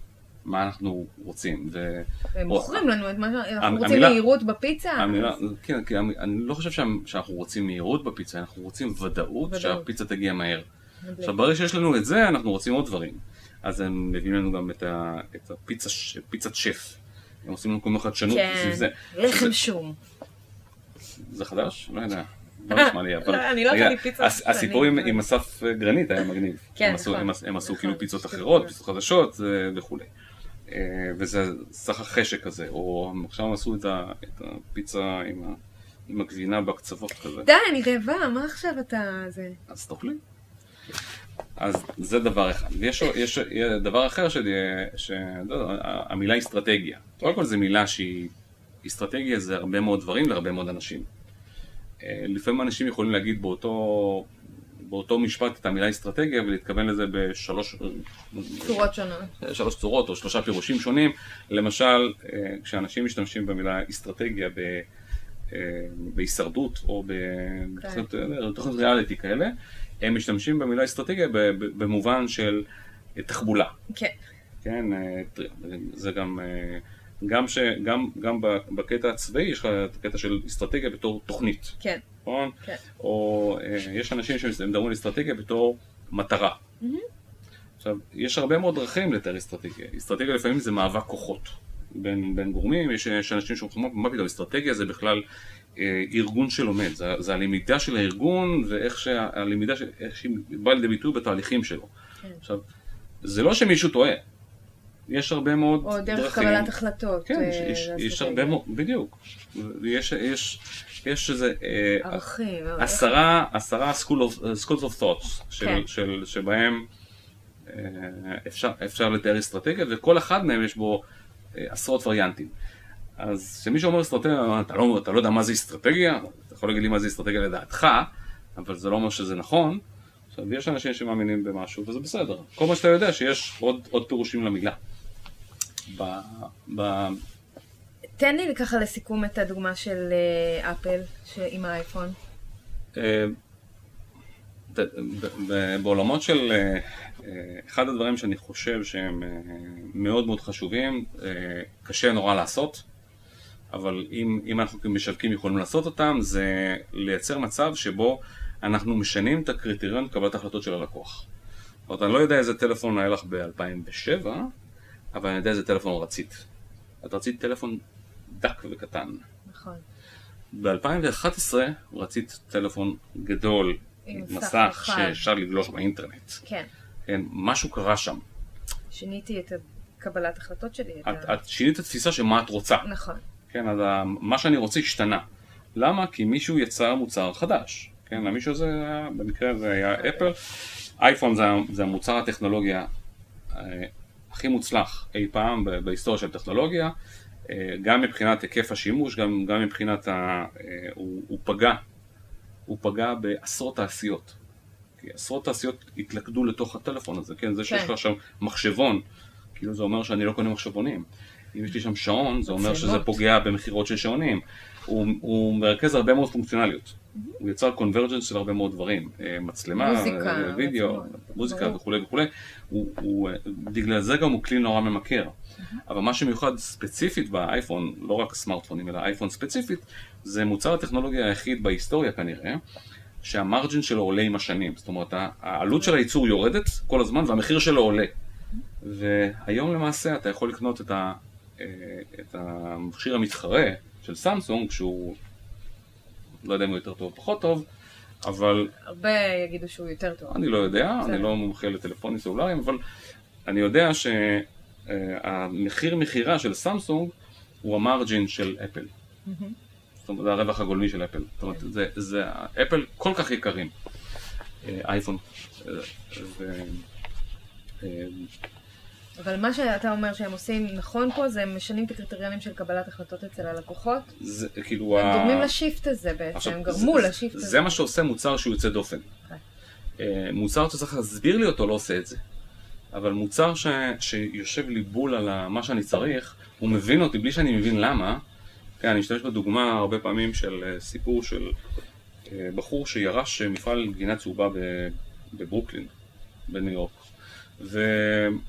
מה אנחנו רוצים. ו... הם מוכרים לנו את מה שאנחנו רוצים המילה- מהירות בפיצה. המילה, אז- כן, כי המ- אני לא חושב שה- שאנחנו רוצים מהירות בפיצה, אנחנו רוצים ודאות ודאות. שהפיצה תגיע מהר. מדליק. עכשיו, ברגע שיש לנו את זה, אנחנו רוצים עוד דברים. אז הם מביאים לנו גם את, ה, את הפיצה, פיצת שף. הם עושים לנו כל מיני חדשנות כן, סביב זה. לחם שום. זה חדש? לא יודע. לא נשמע לי, אבל... לא, אני לא אכלתי פיצה הס- הסיפור עם- אסף גרנית היה מגניב. כן, נכון. הם עשו- נכון. כאילו פיצות אחרות. פיצות חדשות וכולי. אה, וזה סך החשק כזה, או עכשיו הם עשו את הפיצה עם הגבינה בקצוות כזה. די, אני רעבה, מה עכשיו אתה... זה... אז תאכלי. אז זה דבר אחד. ויש יש, דבר אחר ש... ש... לא, יודע, המילה אסטרטגיה. כן. קודם כל זו מילה שהיא... אסטרטגיה זה הרבה מאוד דברים להרבה מאוד אנשים. אה, לפעמים אנשים יכולים להגיד באותו, באותו משפט את המילה אסטרטגיה ולהתכוון לזה בשלוש צורות שונות. שלוש צורות או שלושה פירושים שונים. למשל, אה, כשאנשים משתמשים במילה אסטרטגיה ב... אה, בהישרדות או אה, תוכניות ריאליטי כאלה, הם משתמשים במילה אסטרטגיה במובן של אה, תחבולה. כן. כן, אה, זה גם, אה, גם, ש, גם, גם בקטע הצבאי יש לך את הקטע של אסטרטגיה בתור תוכנית, כן. נכון? כן. או אה, יש אנשים שמדברים על אסטרטגיה בתור מטרה. עכשיו, יש הרבה מאוד דרכים לתאר אסטרטגיה. אסטרטגיה לפעמים זה מאבק כוחות בין, בין גורמים, יש, יש אנשים שאומרים, מה פתאום, אסטרטגיה זה בכלל אה, ארגון שלומד, זה, זה הלמידה של הארגון ואיך שהלמידה, של- איך שהיא באה לידי ביטוי בתהליכים שלו. כן. עכשיו, זה לא שמישהו טועה, יש הרבה מאוד או דרכים. דרך קבלת החלטות. כן, יש, אה, יש, יש לאסטרטגיה. הרבה מאוד, בדיוק. יש, יש, יש איזה אה, ערכים. עשרה, עשרה school of, uh, schools of thoughts, של, כן. של, שבהם אה, אפשר, אפשר לתאר אסטרטגיה, וכל אחד מהם יש בו אה, עשרות וריאנטים. אז כשמישהו אומר אסטרטגיה, אתה לא, אתה לא יודע מה זה אסטרטגיה, אתה יכול להגיד לי מה זה אסטרטגיה לדעתך, אבל זה לא אומר שזה נכון. עכשיו, יש אנשים שמאמינים במשהו, וזה בסדר. כל מה שאתה יודע, שיש עוד, עוד פירושים למילה. ב, ב, תן לי ככה לסיכום את הדוגמה של אה, אפל עם האייפון. אה, בעולמות של אה, אחד הדברים שאני חושב שהם מאוד מאוד חשובים, קשה נורא לעשות, אבל אם, אם אנחנו כמשווקים יכולים לעשות אותם, זה לייצר מצב שבו אנחנו משנים את הקריטריון קבלת ההחלטות של הלקוח. זאת אומרת, אני לא יודע איזה טלפון היה לך ב-2007, אבל אני יודע איזה טלפון רצית. את רצית טלפון דק וקטן. נכון. ב-2011 רצית טלפון גדול, עם מסך. שאפשר לגלוש באינטרנט. כן. כן, משהו קרה שם. שיניתי את קבלת החלטות שלי. את את, את שינית את התפיסה של מה את רוצה. נכון. כן, אז מה שאני רוצה השתנה. למה? כי מישהו יצר מוצר חדש. כן, למישהו היה- במקרה הזה היה אפל. אייפון זה, זה המוצר הטכנולוגיה אה, הכי מוצלח אי פעם בהיסטוריה של טכנולוגיה. אה, גם מבחינת היקף השימוש, גם, גם מבחינת ה... אה, הוא, הוא פגע, הוא פגע בעשרות תעשיות. כי עשרות תעשיות התלכדו לתוך הטלפון הזה, כן? זה שיש כן. לך עכשיו מחשבון, כאילו זה אומר שאני לא קונה מחשבונים. אם יש לי שם שעון, זה אומר שזה. פוגע במכירות של שעונים. הוא, הוא מרכז הרבה מאוד פונקציונליות. הוא יצר קונברג'נס של הרבה מאוד דברים. אה, מצלמה, מוזיקה, אה, וידאו, מוזיקה. וכולי וכולי. הוא, הוא, אה, בגלל זה גם הוא כלי נורא ממכר. אבל מה שמיוחד ספציפית באייפון, לא רק סמארטפונים, אלא אייפון ספציפית, זה מוצר הטכנולוגיה היחיד בהיסטוריה כנראה, שהמרג'ין שלו עולה עם השנים. זאת אומרת, העלות של הייצור יורדת כל הזמן והמחיר שלו עולה. והיום למעשה אתה יכול לקנות את, ה, את המכשיר המתחרה של סמסונג, שהוא, לא יודע אם הוא יותר טוב או פחות טוב, אבל הרבה יגידו שהוא יותר טוב. אני לא יודע, בסדר. אני לא מומחה לטלפונים סלולריים, אבל אני יודע שהמחיר מכירה של סמסונג הוא המרג'ין של אפל. זאת אומרת, זה הרווח הגולמי של אפל. זאת אומרת, זה, זה, אפל כל כך יקרים. אה, אייפון. אה, ו... אבל מה שאתה אומר שהם עושים נכון פה, זה הם משנים את הקריטריונים של קבלת החלטות אצל הלקוחות. זה כאילו... הם ה- גורמים לשיפט הזה בעצם, עכשיו, הם גרמו זה- לשיפט הזה. זה מה שעושה מוצר שהוא יוצא דופן. כן. אה, מוצר שאתה צריך להסביר לי אותו לא עושה את זה. אבל מוצר ש, שיושב לי בול על מה שאני צריך, הוא מבין אותי בלי שאני מבין למה. כן, אני משתמש בדוגמה הרבה פעמים של אה, סיפור של אה, בחור שירש מפעל גינה צהובה בברוקלין, בניו יורק. והוא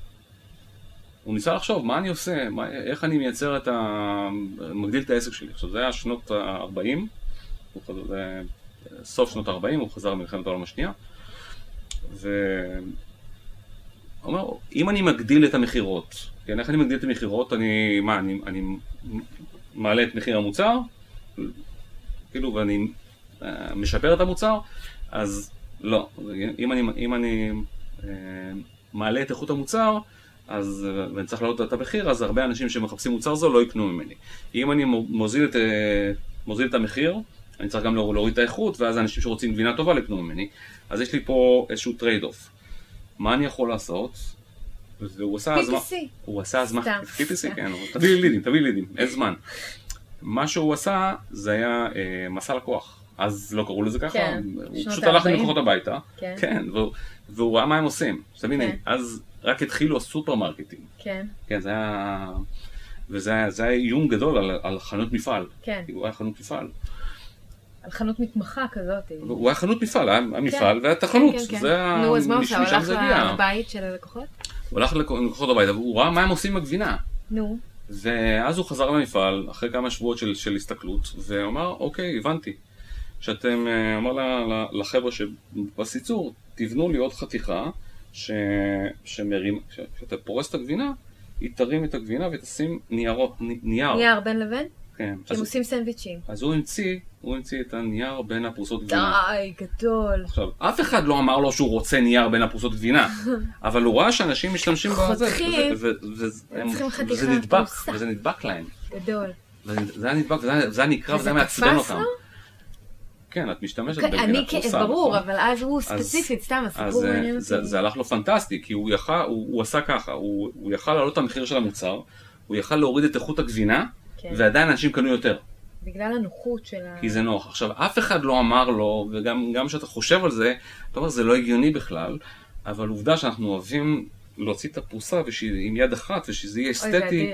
הוא ניסה לחשוב, מה אני עושה, מה, איך אני מייצר את ה... מגדיל את העסק שלי. עכשיו, זה היה שנות ה-40, סוף שנות ה-40, הוא חזר למלחמת העולם השנייה, ו... הוא אומר, אם אני מגדיל את המכירות, כן, איך אני מגדיל את המכירות, אני, מה, אני, אני מעלה את מחיר המוצר, כאילו, ואני אה, משפר את המוצר, אז לא, אם אני, אם אני אה, מעלה את איכות המוצר, אז, ואני צריך להעלות את המחיר, אז הרבה אנשים שמחפשים מוצר זול לא יקנו ממני. אם אני מוזיל את, מוזיל את המחיר, אני צריך גם להוריד את האיכות, ואז האנשים שרוצים גבינה טובה לא יקנו ממני. אז יש לי פה איזשהו trade-off. מה אני יכול לעשות? והוא עשה. PPC. הוא עשה. סתם. PPC, כן, תביא לי לידים, תביא לי לידים, אין זמן. מה שהוא עשה זה היה אה, מסע לקוח. אז לא קראו לזה ככה, כן, הוא פשוט הלך ה-40. ללקוחות הביתה, כן. כן, והוא- והוא ראה מה הם עושים. תביני, כן. אז רק התחילו הסופרמרקטים, כן, כן, זה היה... וזה היה, זה היה איום גדול על, על חנות מפעל. כן. הוא היה חנות מפעל. על חנות מתמחה כזאת. הוא היה חנות מפעל, היה המפעל והיה את החנות. כן, כן. זה ה- נו, אז מה הוא עושה? הוא הלך. לבית של הלקוחות? הוא הלך ללקוחות הביתה והוא ראה מה הם עושים עם הגבינה. נו, ואז הוא חזר למפעל אחרי כמה שבועות של, של הסתכלות ואמר אוקיי הבנתי שאתם אה, אמר לחבר'ה שבסיצור תבנו לי עוד חתיכה ש, שמרים, ש- כשאתה פורס את הגבינה היא תרים את הגבינה ותשים ניירות, נ- נייר, נייר בין לבין? כן. כי הם עושים סנדוויצ'ים. אז הוא המציא, הוא המציא את הנייר בין הפרוסות גבינה. די, גדול. עכשיו, אף אחד לא אמר לו שהוא רוצה נייר בין הפרוסות גבינה, אבל הוא ראה שאנשים משתמשים בזה, חותכים. וזה- נדבק. וזה נדבק להם. גדול. וזה זה היה נדבק, וזה היה- נקרא, וזה היה מעצבן אותם. כן, את משתמשת כן, בגבינה אני כן, פרוסה, ברור, נכון? אבל אז הוא אז- ספציפית, סתם, הסיפור אה, מעניין זה- אותי. זה הלך לו פנטסטי, כי הוא יכל, הוא הוא עשה ככה, הוא הוא יכל להעלות את המחיר של המוצר, הוא יכל להוריד את איכות הגבינה, כן. ועדיין אנשים קנו יותר, בגלל הנוחות של ה... כי זה נוח. עכשיו, אף אחד לא אמר לו, וגם גם כשאתה חושב על זה, אתה אומר, זה לא הגיוני בכלל, אבל עובדה שאנחנו אוהבים להוציא את הפרוסה ושהיא עם יד אחת, ושזה יהיה זה אסתטי.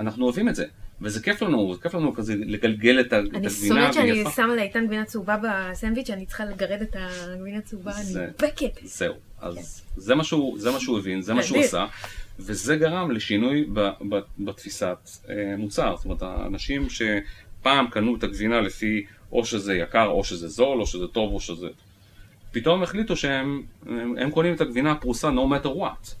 אנחנו אוהבים את זה. וזה כיף לנו, זה כיף לנו כזה לגלגל את הגבינה, אני שונאת שאני יפה. שמה לאיתן גבינה צהובה בסנדוויץ', אני צריכה לגרד את הגבינה הצהובה, אני נדבקת. זהו, אז זה מה שהוא, זה מה שהוא הבין, זה מה שהוא. עשה, וזה גרם לשינוי ב, ב, בתפיסת אה, מוצר. זאת אומרת, האנשים שפעם קנו את הגבינה לפי או שזה יקר, או שזה זול, או שזה טוב, או שזה... פתאום החליטו שהם הם, הם קונים את הגבינה הפרוסה no matter what.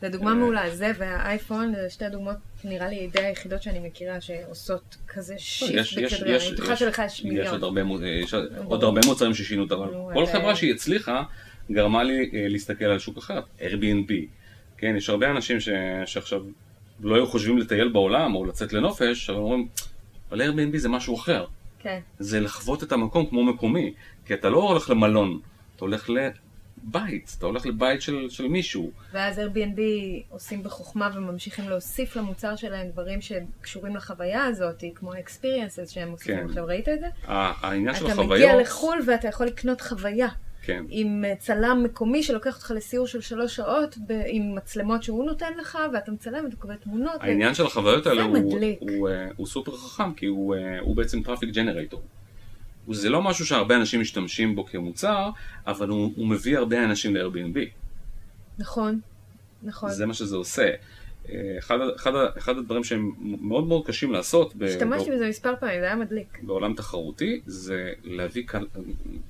זה דוגמה מעולה, זה והאייפון, זה שתי דוגמאות, נראה לי די היחידות שאני מכירה שעושות כזה יש, שיפט יש, יש, אני בטוחה יש, שלך יש יש מיליון. עוד הרבה, מו- אה, יש עוד. הרבה מוצרים ששינו את הרעיון. כל חברה שהיא הצליחה גרמה לי אה, להסתכל על שוק אחר, Airbnb. כן, יש הרבה אנשים ש... שעכשיו לא היו חושבים לטייל בעולם או לצאת לנופש, אבל אומרים, אבל Airbnb זה משהו אחר. כן, זה לחוות את המקום כמו מקומי. כי אתה לא הולך למלון, אתה הולך לבית, אתה הולך לבית של, של מישהו. ואז Airbnb עושים בחוכמה וממשיכים להוסיף למוצר שלהם דברים שקשורים לחוויה הזאת, כמו ה-experiences שהם מוסיפים. כן. עכשיו ראית את זה? העניין של אתה החוויות... מגיע לחו"ל ואתה יכול לקנות חוויה. כן. עם אה, צלם מקומי שלוקח אותך לסיור של שלוש שעות ב- עם מצלמות שהוא נותן לך ואתה מצלם ואתה קורא תמונות. ו- העניין של החוויות האלה הוא, מדליק. הוא, אה, הוא סופר חכם, כי הוא, אה, הוא בעצם traffic generator. זה לא משהו שהרבה אנשים משתמשים בו כמוצר, אבל הוא, הוא מביא הרבה אנשים ל-Airbnb. נכון, נכון. זה מה שזה עושה. אה, אחד, אחד, אחד הדברים שהם מאוד מאוד קשים לעשות השתמשתי בזה מספר פעמים, זה היה מדליק. בעולם תחרותי, זה להביא, קהל-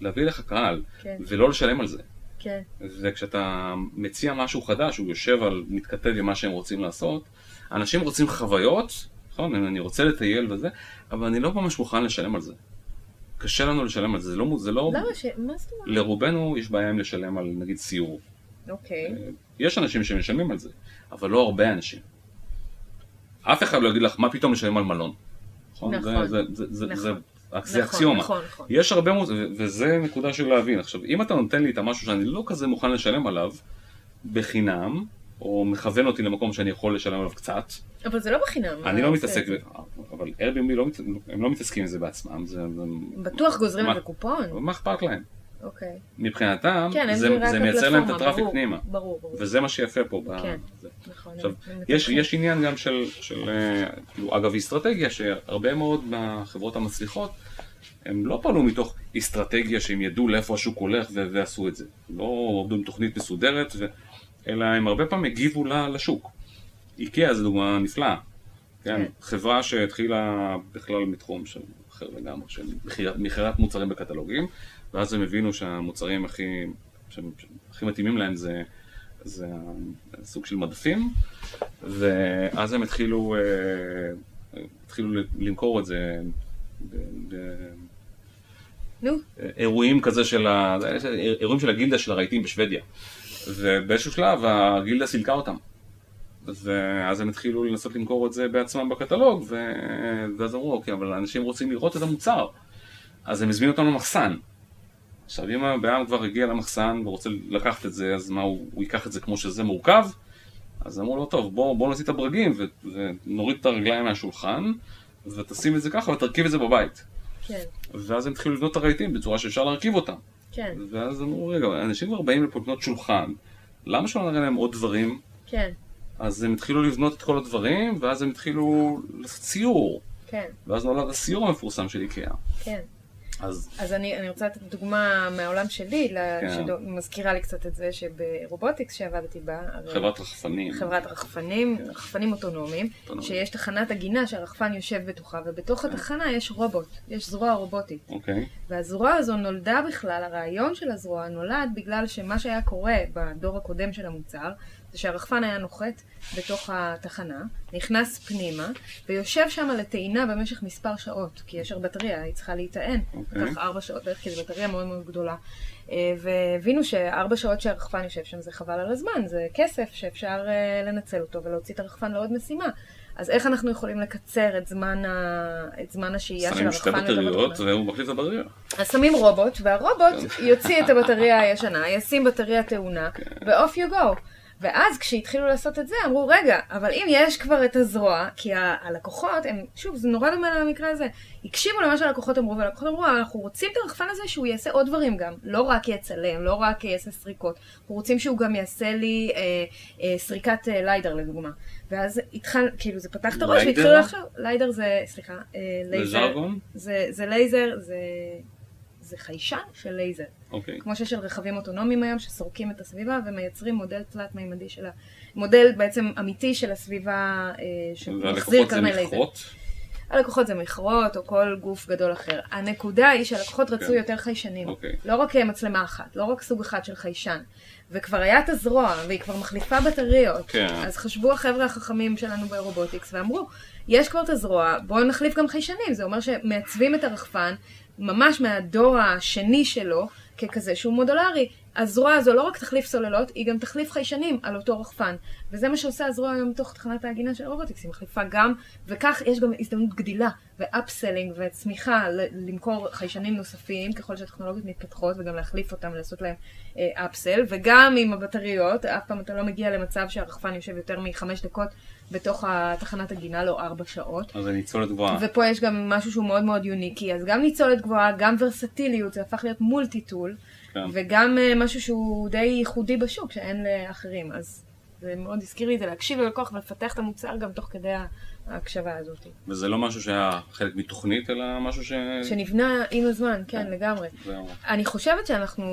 להביא לך קהל, כן. ולא לשלם על זה. כן, וכשאתה מציע משהו חדש, הוא יושב על, מתכתב עם מה שהם רוצים לעשות, אנשים רוצים חוויות, נכון, אני רוצה לטייל וזה, אבל אני לא ממש מוכן לשלם על זה. קשה לנו לשלם על זה, זה לא, זה לא, למה ש... מה זאת אומרת? לרובנו יש בעיה עם לשלם על נגיד סיור. אוקיי. יש אנשים שמשלמים על זה, אבל לא הרבה אנשים. אף אחד לא יגיד לך, מה פתאום לשלם על מלון. נכון? נכון. זה, זה, זה, נכון. זה, נכון, אקסיומה. נכון, נכון. יש הרבה מאוד, וזה נקודה של להבין. עכשיו, אם אתה נותן לי את המשהו שאני לא כזה מוכן לשלם עליו, בחינם, או מכוון אותי למקום שאני יכול לשלם עליו קצת, אבל זה לא בחינם. אני לא מתעסק, את? ב- אבל Airbnb לא, מת- הם לא מתעסקים עם זה בעצמם, זה, בטוח גוזרים מה- על זה קופון. מה אכפת להם? אוקיי. מבחינתם, כן, זה, זה מייצר להם את הפלטפורמה, הטראפיק פנימה. ברור, ברור. וזה מה שיפה פה. ב- כן. זה. נכון. עכשיו, יש. יש עניין גם של, של אה, כאילו, אגב אסטרטגיה, שהרבה מאוד מהחברות המצליחות, הם לא פעלו מתוך אסטרטגיה שהם ידעו לאיפה השוק הולך ועשו את זה. לא עבדו עם תוכנית מסודרת, ו... אלא הם הרבה פעמים הגיבו לשוק. איקאה זו דוגמה נפלאה. כן, כן. חברה שהתחילה בכלל מתחום של אחר לגמרי, של מכירת- מוצרים בקטלוגים, ואז הם הבינו שהמוצרים הכי, שהם הכי מתאימים להם זה, זה סוג של מדפים, ואז הם התחילו, אה, התחילו למכור את זה ב- ב- נו, אירועים כזה של, ה... אירועים של הגילדה של הרהיטים בשוודיה. ובאיזשהו שלב הגילדה סילקה אותם. ואז הם התחילו לנסות למכור את זה בעצמם בקטלוג, ו... ואז אמרו, אוקיי, אבל אנשים רוצים לראות את המוצר. אז הם הזמינו אותם למחסן. עכשיו, אם הבעיה כבר הגיע למחסן ורוצה לקחת את זה, אז מה, הוא, הוא ייקח את זה כמו שזה מורכב? אז אמרו לו, טוב, בוא, בוא נוציא את הברגים ו... ונוריד את הרגליים מהשולחן, ותשים את זה ככה ותרכיב את זה בבית. כן, ואז הם התחילו לבנות את הרהיטים בצורה שאפשר להרכיב אותם. כן, ואז אמרו, רגע, אנשים כבר באים לפה לקנות שולחן, למה שלא נראה להם עוד דברים? כן, אז הם התחילו לבנות את כל הדברים, ואז הם התחילו לעשות ציור. כן, ואז נולד הסיור המפורסם של איקאה. כן. אז אז אני, אני רוצה לתת דוגמה מהעולם שלי, כן. שמזכירה לי קצת את זה שברובוטיקס שעבדתי בה, חברת רחפנים. חברת רחפנים, רחפנים אוטונומיים, אוטונומיים. שיש תחנת עגינה שהרחפן יושב בתוכה, ובתוך התחנה יש רובוט, יש זרוע רובוטית. אוקיי, והזרוע הזו נולדה בכלל, הרעיון של הזרוע נולד בגלל שמה שהיה קורה בדור הקודם של המוצר, זה שהרחפן היה נוחת בתוך התחנה, נכנס פנימה, ויושב שם לטעינה במשך מספר שעות, כי יש הרבה בטריה, היא צריכה להיטען. אוקיי. לקח ארבע שעות בערך, כי זו בטריה מאוד מאוד גדולה. אה, והבינו שארבע שעות שהרחפן יושב שם זה חבל על הזמן, זה כסף שאפשר אה, לנצל אותו ולהוציא את הרחפן לעוד משימה. אז איך אנחנו יכולים לקצר את זמן, ה... את זמן השהייה של שמים שתי הרחפן בטריות? והוא מחליף את הבטריה. אז שמים רובוט, והרובוט יוציא את הבטריה הישנה, ישים בטריה טעונה, ו-off you go. ואז כשהתחילו לעשות את זה, אמרו, רגע, אבל אם יש כבר את הזרוע, כי ה- הלקוחות, הם, שוב, זה נורא דומה למקרה הזה, הקשיבו למה שהלקוחות אמרו, והלקוחות אמרו, אנחנו רוצים את הרחפן הזה שהוא יעשה עוד דברים גם, לא רק יצלם, לא רק יעשה סריקות, אנחנו רוצים שהוא גם יעשה לי אה, אה, סריקת אה, LiDAR לדוגמה. ואז התחל, כאילו זה פתח את הראש? והתחילו לחשוב, LiDAR זה, סליחה, אה, לייזר. זה, זה לייזר, זה, זה חיישן של לייזר. אוקיי. כמו שיש של רכבים אוטונומיים היום, שסורקים את הסביבה ומייצרים מודל תלת-מימדי של ה... מודל בעצם אמיתי של הסביבה אה, שמחזיר והלקוחות זה קרני לייזר. מכרות. הלקוחות זה מכרות או כל גוף גדול אחר. הנקודה היא שהלקוחות רצו כן. יותר חיישנים. אוקיי. לא רק אה, מצלמה אחת, לא רק סוג אחד של חיישן. וכבר היה את הזרוע, והיא כבר מחליפה בטריות. כן. אז חשבו החבר'ה החכמים שלנו ב-Airobotics ואמרו, יש כבר את הזרוע, בואו נחליף גם חיישנים. זה אומר שמעצבים את הרחפן ממש מהדור השני שלו ככזה שהוא מודולרי. הזרוע הזו לא רק תחליף סוללות, היא גם תחליף חיישנים על אותו רחפן. וזה מה שעושה הזרוע היום מתוך תחנת העגינה של Airobotics, היא מחליפה גם, וכך יש גם הזדמנות גדילה, ו-upselling וצמיחה למכור חיישנים נוספים ככל שהטכנולוגיות מתפתחות, וגם להחליף אותם, לעשות להם upsell, וגם עם הבטריות, אף פעם אתה לא מגיע למצב שהרחפן יושב יותר מחמש דקות בתוך התחנת עגינה, לא ארבע שעות. אז זה ניצולת גבוהה. ופה יש גם משהו שהוא מאוד מאוד יוניקי, אז גם ניצולת גבוהה, גם ורסטיליות, זה הפך להיות multi-tool, כן. וגם אה, משהו שהוא די ייחודי בשוק, שאין לאחרים. אז זה מאוד הזכיר לי את זה, להקשיב ללקוח ולפתח את המוצר גם תוך כדי ההקשבה הזאת. וזה לא משהו שהיה חלק מתוכנית, אלא משהו ש... שנבנה עם הזמן, כן, לגמרי. זהו. אני חושבת שאנחנו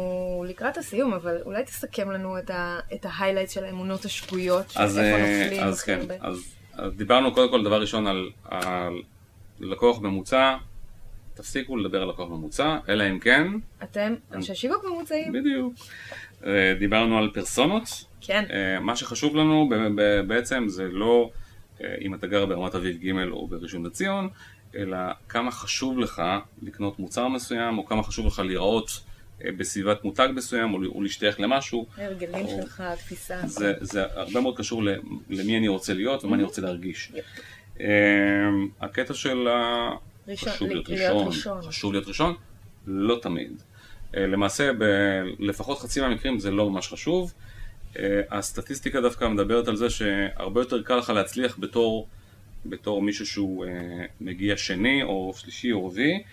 לקראת הסיום, אבל אולי תסכם לנו את ההיילייט של האמונות השגויות, אז, אה, אז כן. אז, אז דיברנו קודם כל דבר ראשון על, על לקוח ממוצע, תפסיקו לדבר על לקוח ממוצע, אלא אם כן, אתם אנשי שיווק ממוצעים? בדיוק. אה, דיברנו על פרסונות, כן. אה, מה שחשוב לנו בעצם זה לא אם אתה גר ברמת אביב ג' או בראשון לציון, אלא כמה חשוב לך לקנות מוצר מסוים, או כמה חשוב לך להיראות אה, בסביבת מותג מסוים, או להשתייך למשהו. ההרגלים או- שלך, התפיסה. זה, זה הרבה מאוד קשור למי אני רוצה להיות ומה אני רוצה להרגיש. אמ, הקטע של ה- ראשון- חשוב להיות להיות ראשון, ראשון. חשוב להיות ראשון, לא תמיד. אה, למעשה, ב- לפחות חצי מהמקרים זה לא ממש חשוב. אה, הסטטיסטיקה דווקא מדברת על זה שהרבה יותר קל לך להצליח בתור, בתור מישהו שהוא אה, מגיע שני או שלישי או רביעי.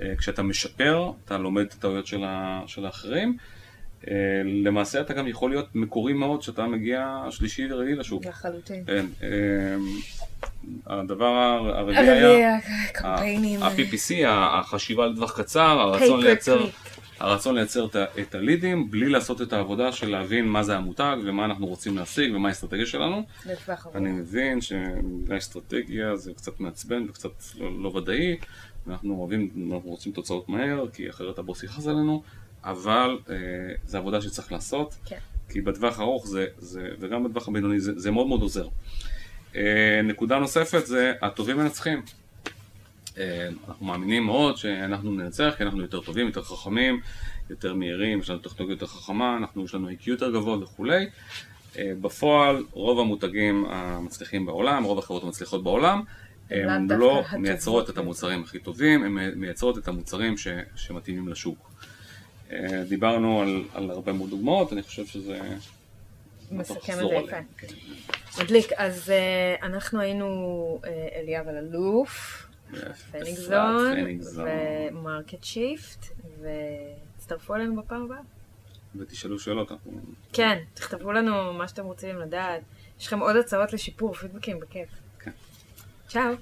אה, כשאתה משפר, אתה לומד את הטעויות של, ה- של האחרים. אה, למעשה אתה גם יכול להיות מקורי מאוד כשאתה מגיע שלישי ורביעי לשוק. לחלוטין. כן, הדבר הר- הרביעי היה הרביעי, הקמפיינים. ה-PPC, החשיבה לטווח קצר, הרצון לייצר, click. הרצון לייצר את, הלידים בלי לעשות את העבודה של להבין מה זה המותג ומה אנחנו רוצים להשיג ומה האסטרטגיה שלנו. אני מבין שבמילה אסטרטגיה זה קצת מעצבן וקצת לא, לא ודאי, ואנחנו אוהבים, אנחנו רוצים תוצאות מהר, כי אחרת הבוס יכעס עלינו, אבל אה, זו עבודה שצריך לעשות, כן. כי בטווח הארוך זה, זה, וגם בטווח הבינוני זה, זה מאוד מאוד עוזר. אה, נקודה נוספת זה הטובים מנצחים. אה, אנחנו מאמינים מאוד שאנחנו ננצח כי אנחנו יותר טובים, יותר חכמים, יותר מהירים, יש לנו טכנולוגיה יותר חכמה, אנחנו, יש לנו IQ יותר גבוה וכולי. אה, בפועל, רוב המותגים המצליחים בעולם, רוב החברות המצליחות בעולם, הן לא מייצרות את. המוצרים הכי טובים, הן מייצרות את המוצרים ש, שמתאימים לשוק. אה, דיברנו על, על הרבה מאוד דוגמאות, אני חושב שזה... מסכם את זה יפה. כן. מדליק, אז אנחנו היינו אה, אליאב פניקזון. ו-Market Shift, והצטרפו אלינו בפעם הבאה. ותשאלו שאלות, אנחנו... כן, תכתבו לנו מה שאתם רוצים לדעת. יש לכם עוד הצעות לשיפור, פידבקים, בכיף. כן. צ'או.